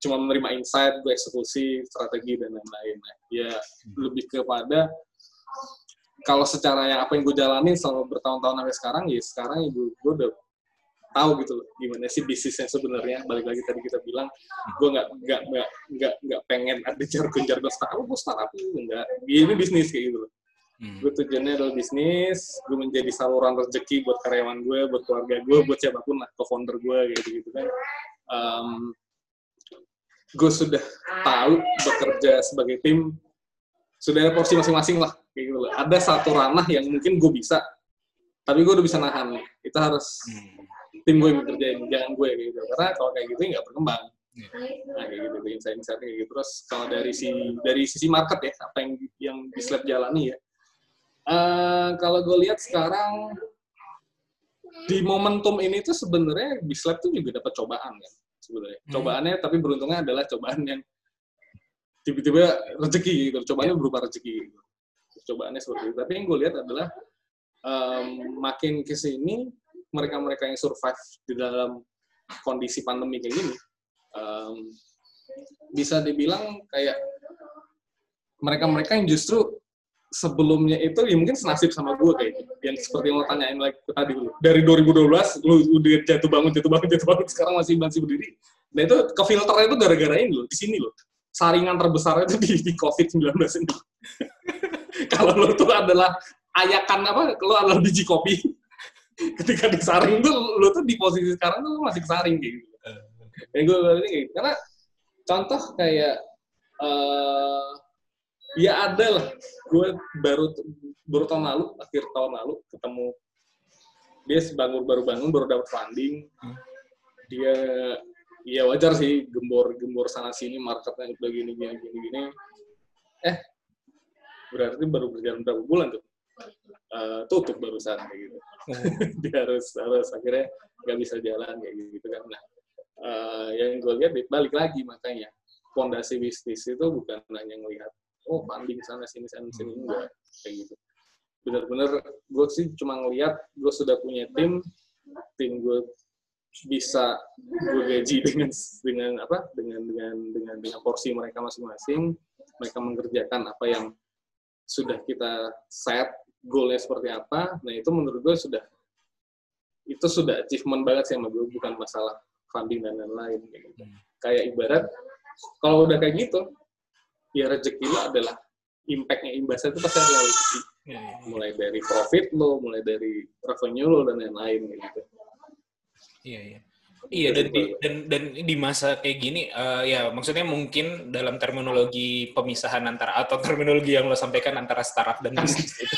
S6: cuma menerima insight, gue eksekusi, strategi dan lain-lain. Ya lebih kepada kalau secara yang apa yang gue jalanin selama bertahun-tahun sampai sekarang ya sekarang ya gue, gue udah tahu gitu loh gimana sih bisnisnya sebenarnya. Balik lagi tadi kita bilang gue nggak nggak nggak nggak nggak pengen ada jargon jargon startup gue startup enggak ini bisnis kayak gitu loh.
S5: Hmm.
S6: gue tujuannya adalah bisnis gue menjadi saluran rezeki buat karyawan gue buat keluarga gue buat siapa pun lah co-founder gue gitu gitu kan. Em, gue sudah tahu bekerja sebagai tim sudah ada porsi masing-masing lah kayak gitu loh. Ada satu ranah yang mungkin gue bisa, tapi gue udah bisa nahan nih. Itu harus
S5: Hmm.
S6: tim gue yang kerjain, jangan gue kayak gitu. Karena kalau kayak gitu nggak berkembang.
S5: Iya.
S6: Nah kayak gitu, insight-insight kayak gitu. Terus kalau dari si dari sisi market ya, apa yang yang di Slab jalani ya. Eh, kalau gue lihat sekarang di momentum ini tuh sebenarnya Bislab tuh juga dapat cobaan kan sebenarnya.
S5: Hmm.
S6: Cobaannya tapi beruntungnya adalah cobaan yang tiba-tiba rezeki gitu. Cobaannya berupa rezeki gitu. Cobaannya seperti itu. Tapi yang gue lihat adalah em, makin ke sini mereka-mereka yang survive di dalam kondisi pandemi kayak gini em, bisa dibilang kayak mereka-mereka yang justru sebelumnya itu ya mungkin senasib sama gue kayak gitu. yang seperti yang lo tanyain lagi tadi dulu dari 2012 lu udah jatuh bangun jatuh bangun jatuh bangun sekarang masih masih berdiri nah itu ke filternya itu gara-gara ini loh di sini loh saringan terbesar itu di, di covid 19 ini. Kalau lo tuh adalah ayakan apa lo adalah biji kopi. Ketika disaring tuh lo tuh di posisi sekarang tuh masih kesaring gitu. Yang gue bilang ini gitu. karena contoh kayak eh ya ada lah. Gue baru baru tahun lalu akhir tahun lalu ketemu. Dia bangun baru bangun baru dapat funding. Dia ya wajar sih gembor gembor sana sini marketnya udah gini gini gini gini. Eh berarti baru berjalan berapa bulan tuh? Eh, tutup barusan kayak gitu. Dia harus harus akhirnya nggak bisa jalan kayak gitu kan. Nah eh, yang gue lihat balik lagi makanya fondasi bisnis itu bukan hanya ngelihat oh funding sana sini sana sini enggak kayak gitu. Benar-benar gue sih cuma ngelihat gue sudah punya tim tim gue bisa gue gaji dengan dengan apa dengan dengan dengan dengan porsi mereka masing-masing. Mereka mengerjakan apa yang sudah kita set goalnya seperti apa. Nah itu menurut gue sudah itu sudah achievement banget sih sama gue bukan masalah funding dan lain-lain kayak gitu. kayak ibarat kalau udah kayak gitu ya rezeki lo adalah impact-nya imbasnya itu pasti adalah rezeki
S5: Iya, iya.
S6: mulai dari profit lo mulai dari revenue lo dan lain-lain gitu
S5: Iya, iya. Iya dan di, dan dan di masa kayak gini eh, ya maksudnya mungkin dalam terminologi pemisahan antara atau terminologi yang lo sampaikan antara startup dan bisnis itu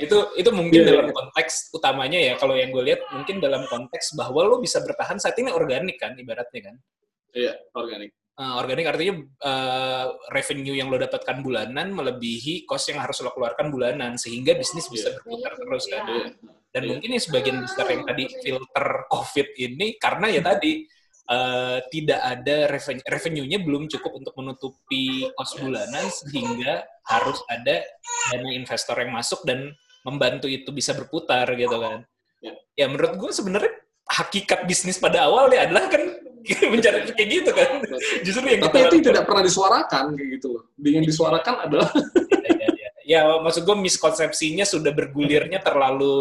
S5: itu itu mungkin
S6: Iya,
S5: dalam konteks utamanya ya kalau yang gue lihat mungkin dalam konteks bahwa lo bisa bertahan saat ini organik kan ibaratnya kan
S6: iya organik
S5: Eh, organik artinya eh, revenue yang lo dapatkan bulanan melebihi cost yang harus lo keluarkan bulanan sehingga bisnis bisa
S6: Iya.
S5: berputar terus kan
S6: Iya.
S5: Dan
S6: Iya.
S5: mungkin yang sebagian besar yang tadi filter COVID ini karena ya tadi eh, tidak ada revenue revenue-nya belum cukup untuk menutupi cost bulanan sehingga harus ada dana investor yang masuk dan membantu itu bisa berputar gitu kan.
S6: Ya.
S5: Ya menurut gue sebenarnya hakikat bisnis pada awal ya adalah kan mencari kayak gitu kan. Justru yang
S6: Tapi itu tidak pernah disuarakan kayak gitu loh. Yang disuarakan adalah
S5: ya, ya, ya, maksud gue miskonsepsinya sudah bergulirnya terlalu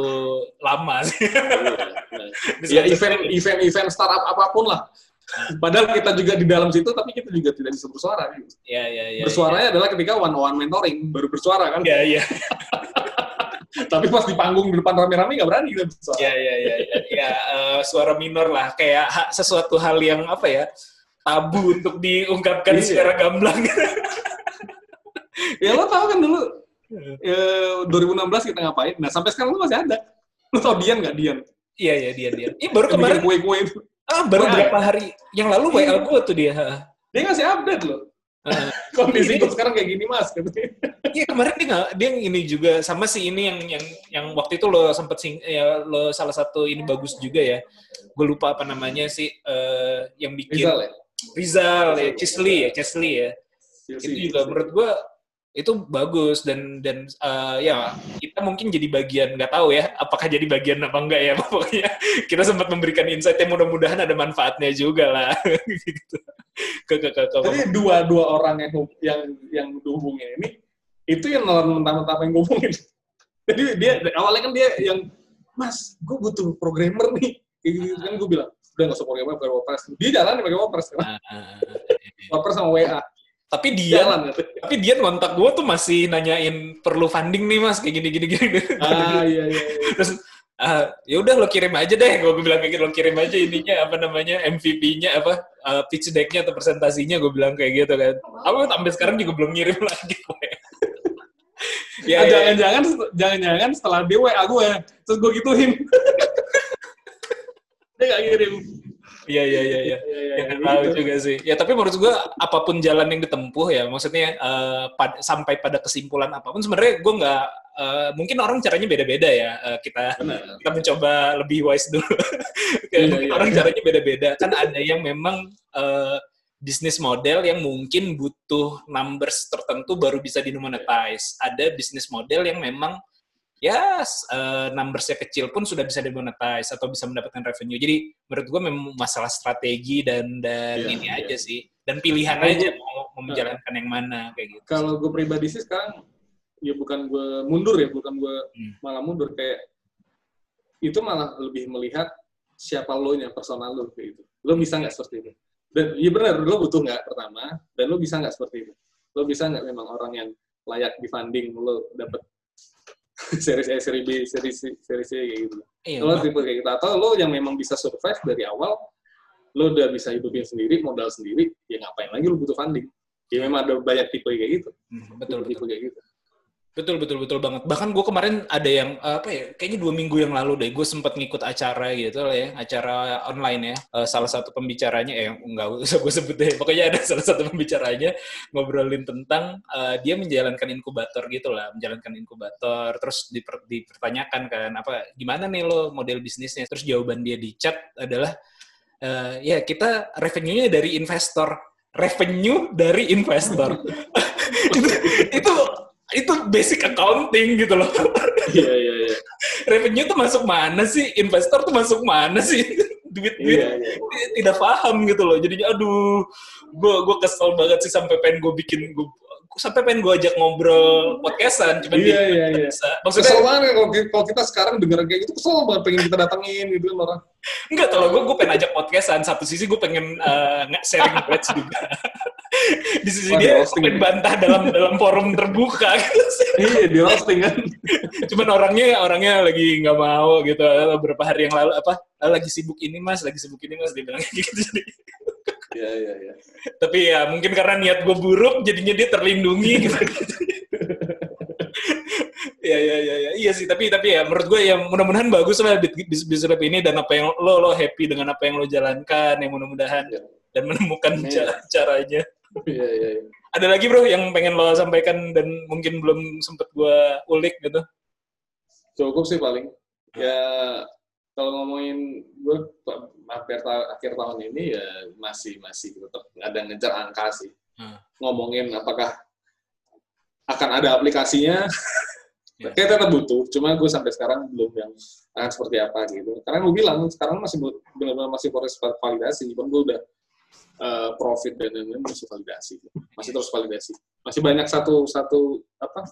S5: lama sih.
S6: ya event event event startup apa pun lah. Padahal kita juga di dalam situ, tapi kita juga tidak bisa bersuara. Gitu.
S5: Ya, ya, ya.
S6: Bersuaranya adalah ketika one on one mentoring baru bersuara kan.
S5: Ya, ya.
S6: tapi pas di panggung di depan rame-rame nggak berani kita bersuara.
S5: Ya, ya, ya, ya, ya eh, suara minor lah, kayak ha- sesuatu hal yang apa ya tabu untuk diungkapkan
S6: Iya.
S5: secara gamblang.
S6: Ya lo tau kan dulu eh, 2016 kita ngapain? Nah sampai sekarang tuh masih ada. Lo tau Dian nggak Dian?
S5: Iya, iya, dia, dia. Ih, baru kemarin,
S6: kue-kue itu.
S5: ah, baru
S6: Wah.
S5: berapa hari yang lalu WA gue tuh dia.
S6: Dia ngasih update loh.
S5: Heeh.
S6: Kondisi
S5: Iya.
S6: gue sekarang kayak gini mas.
S5: Iya kemarin dia nggak, dia ini juga sama si ini yang yang yang waktu itu lo sempet sing, ya lo salah satu ini bagus juga ya. Gue lupa apa namanya sih eh, yang bikin
S6: Rizal ya?
S5: Rizal ya, Cisli ya, Cisli ya.
S6: Iya
S5: Itu
S6: sih.
S5: juga menurut gue itu bagus dan dan eh, ya kita mungkin jadi bagian nggak tahu ya apakah jadi bagian apa enggak ya pokoknya kita sempat memberikan insight yang mudah-mudahan ada manfaatnya juga lah gitu ke ke ke, ke
S6: Tapi dua dua orang yang yang yang dihubungin ini itu yang nelen mentah-mentah yang hubungin. Jadi dia awalnya kan dia yang Mas, gue butuh programmer nih. Kayak gitu kan gue bilang, udah nggak usah programmer, pakai WordPress. Dia jalan pakai WordPress kan.
S5: Ah, ah, ah.
S6: WordPress sama WA.
S5: Tapi dia
S6: Jalan
S5: tapi dia kontak gue tuh masih nanyain perlu funding nih mas kayak gini gini gini
S6: Ah iya iya. iya.
S5: terus ah, ya udah lo kirim aja deh gue bilang kayak gitu lo kirim aja ininya apa namanya MVP-nya apa uh, pitch deck-nya atau presentasinya gue bilang kayak gitu kan apa sampai sekarang juga belum ngirim lagi gue ya,
S6: Ah,
S5: ya,
S6: jangan-jangan jangan-jangan setelah dia WA gue, terus gue gituin. dia nggak kirim.
S5: Iya iya iya iya.
S6: Iya, iya,
S5: Ya,
S6: iya,
S5: nggak tahu
S6: gitu.
S5: juga sih. Ya tapi menurut gua apa pun jalan yang ditempuh ya, maksudnya eh, pad- sampai pada kesimpulan apa pun sebenarnya gua nggak eh, mungkin orang caranya beda-beda ya. Eh, kita
S6: Benar.
S5: kita mencoba lebih wise dulu. Kayak
S6: Iya, iya,
S5: orang
S6: iya.
S5: caranya beda-beda. Kan ada yang memang eh, bisnis model yang mungkin butuh numbers tertentu baru bisa dimonetize. Ada bisnis model yang memang ya eh, numbersnya kecil pun sudah bisa dimonetize atau bisa mendapatkan revenue. Jadi menurut gue memang masalah strategi dan dan
S6: Iya,
S5: ini
S6: iya.
S5: aja sih dan pilihan
S6: Kalau
S5: aja mau, mau menjalankan yang mana kayak gitu.
S6: Kalau gue pribadi sih sekarang, ya bukan gue mundur ya, bukan gue
S5: Hmm.
S6: malah mundur kayak itu malah lebih melihat siapa lo nya personal lo kayak gitu. Lo bisa nggak seperti itu? Dan iya benar, lo butuh nggak pertama, dan lo bisa nggak seperti itu? Lo bisa nggak memang orang yang layak di funding, lo dapet seri A, seri B, seri C, seri C kayak gitu.
S5: Iya,
S6: Lo tipe kayak gitu. Atau lo yang memang bisa survive dari awal, lo udah bisa hidupin sendiri, modal sendiri, ya ngapain lagi lo butuh funding? Ya memang ada banyak tipe kayak gitu.
S5: Hmm, betul betul.
S6: Tipe kayak gitu.
S5: Betul betul betul banget. Bahkan gue kemarin ada yang eh, apa ya? Kayaknya dua minggu yang lalu deh, gue sempat ngikut acara gitu lah ya, acara online ya. Eh, salah satu pembicaranya, eh enggak usah gue sebut deh. Pokoknya ada salah satu pembicaranya ngobrolin tentang eh, dia menjalankan inkubator gitu lah, menjalankan inkubator. Terus diper- dipertanyakan kan, apa gimana nih lo model bisnisnya? Terus jawaban dia di chat adalah, eh, ya kita revenue-nya dari investor. Revenue dari investor. itu, itu itu basic accounting gitu loh.
S6: Iya, iya, iya.
S5: Revenue tuh masuk mana sih? Investor tuh masuk mana sih? Duit-duit
S6: Iya, iya.
S5: tidak paham gitu loh. Jadinya aduh, gue gue kesel banget sih sampai pengen gue bikin gue sampai pengen gue ajak ngobrol podcastan, cuman
S6: Iya,
S5: dia
S6: iya, iya.
S5: bisa.
S6: Kesel
S5: Maksudnya
S6: banget kalau kita, kalau kita sekarang denger kayak gitu, kesel banget pengen kita datengin gitu kan orang.
S5: enggak kalau gue gue pengen ajak podcastan. Satu sisi gue pengen nggak sharing knowledge juga. Di sisi
S6: Wah,
S5: dia
S6: di
S5: gue
S6: roasting.
S5: pengen bantah dalam dalam forum terbuka gitu
S6: iya, di roasting kan.
S5: cuman orangnya orangnya lagi nggak mau gitu beberapa hari yang lalu apa "Ah, lagi sibuk ini mas lagi sibuk ini mas dia bilang gitu jadi
S6: Iya, iya, iya.
S5: tapi ya mungkin karena niat gue buruk jadinya dia terlindungi gitu ya ya ya ya iya sih tapi tapi ya menurut gue ya mudah-mudahan bagus lah bis- bis- bisnis rap ini dan apa yang lo lo happy dengan apa yang lo jalankan ya mudah-mudahan
S6: Ya.
S5: dan menemukan
S6: Amin.
S5: ca- caranya
S6: Iya, iya, iya.
S5: ada lagi bro yang pengen lo sampaikan dan mungkin belum sempet gue ulik gitu
S6: Cukup sih paling. Ya, kalau ngomongin gue hampir ta- akhir tahun ini ya masih masih tetap ada ngejar angka sih.
S5: Hmm.
S6: Ngomongin apakah akan ada aplikasinya,
S5: Ya.
S6: kayak tetap butuh. Cuma gue sampai sekarang belum yang akan seperti apa gitu. Karena gue bilang sekarang masih benar-benar masih proses validasi. Cuman gue udah eh, profit dan lain-lain masih validasi, masih terus validasi. Masih banyak satu satu apa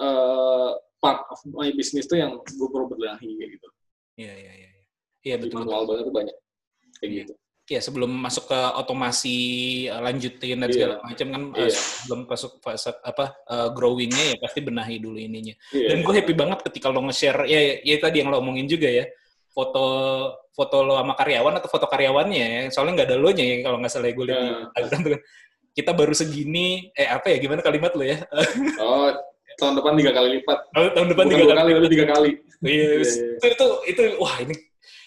S6: eh, part of my business tuh yang gue perlu benahi kayak gitu.
S5: Iya, iya, iya. Iya,
S6: Di
S5: betul.
S6: manual banget tuh banyak kayak
S5: Iya.
S6: gitu.
S5: Iya, sebelum masuk ke otomasi eh, lanjutin dan
S6: Iya.
S5: segala macam kan eh,
S6: Iya.
S5: sebelum masuk fase apa eh, growingnya ya pasti benahi dulu ininya.
S6: Iya.
S5: Dan gue happy banget ketika lo nge-share ya, ya tadi yang lo omongin juga ya foto foto lo sama karyawan atau foto karyawannya ya. Soalnya nggak ada lo nya ya kalau nggak salah gue lihat di
S6: Ya.
S5: Instagram tuh kan. Kita baru segini eh apa ya gimana kalimat lo ya?
S6: Oh, tahun depan tiga kali lipat.
S5: Tahun tahun depan
S6: Bukan
S5: tiga kali.
S6: kali, tiga kali.
S5: Iya,
S6: iya.
S5: itu, itu itu wah ini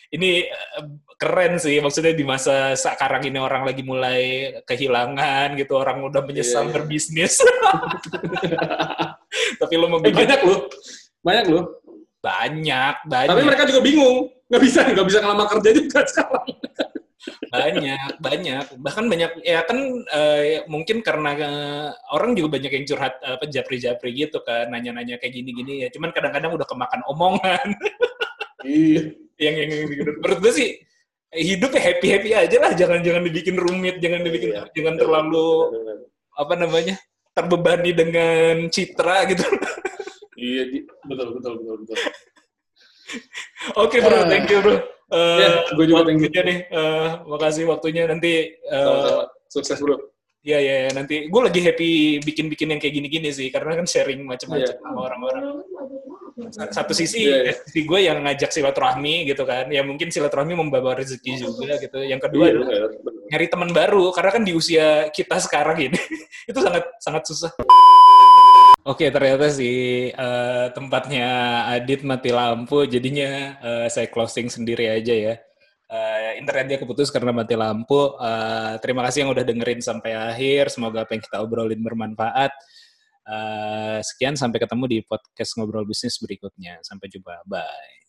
S5: ini eh, keren sih maksudnya di masa sekarang ini orang lagi mulai kehilangan gitu orang udah menyesal
S6: Iya, iya.
S5: berbisnis tapi lo mau
S6: Eh,
S5: bikin
S6: banyak loh. Banyak loh.
S5: banyak banyak
S6: Tapi mereka juga bingung. Nggak bisa, nggak bisa ngelamar kerja juga sekarang.
S5: banyak banyak bahkan banyak ya kan eh, mungkin karena eh, orang juga banyak yang curhat apa japri-japri gitu kan nanya-nanya kayak gini-gini ya cuman kadang-kadang udah kemakan omongan
S6: Iya.
S5: Yang yang, yang menurut gue sih hidup ya happy happy aja lah jangan jangan dibikin rumit jangan dibikin
S6: Iya.
S5: jangan terlalu apa namanya terbebani dengan citra gitu
S6: Iya, betul, betul, betul, betul.
S5: oke bro thank you bro Eh,
S6: Ya, gue juga thank you.
S5: nih eh, makasih waktunya nanti eh,
S6: Sama-sama. Sukses, bro.
S5: ya ya ya, nanti gue lagi happy bikin bikin yang kayak gini-gini sih karena kan sharing macam-macam
S6: Iya.
S5: sama orang-orang satu sisi
S6: Iya, iya.
S5: sisi gue yang ngajak silaturahmi gitu kan ya mungkin silaturahmi membawa rezeki juga gitu yang kedua
S6: Iya,
S5: adalah
S6: benar.
S5: nyari teman baru karena kan di usia kita sekarang ini itu sangat sangat susah. Oke ternyata sih eh, tempatnya Adit mati lampu jadinya eh, saya closing sendiri aja ya. Eh, internetnya keputus karena mati lampu. Eh, terima kasih yang udah dengerin sampai akhir. Semoga apa yang kita obrolin bermanfaat. Eh, sekian sampai ketemu di podcast ngobrol bisnis berikutnya. Sampai jumpa. Bye.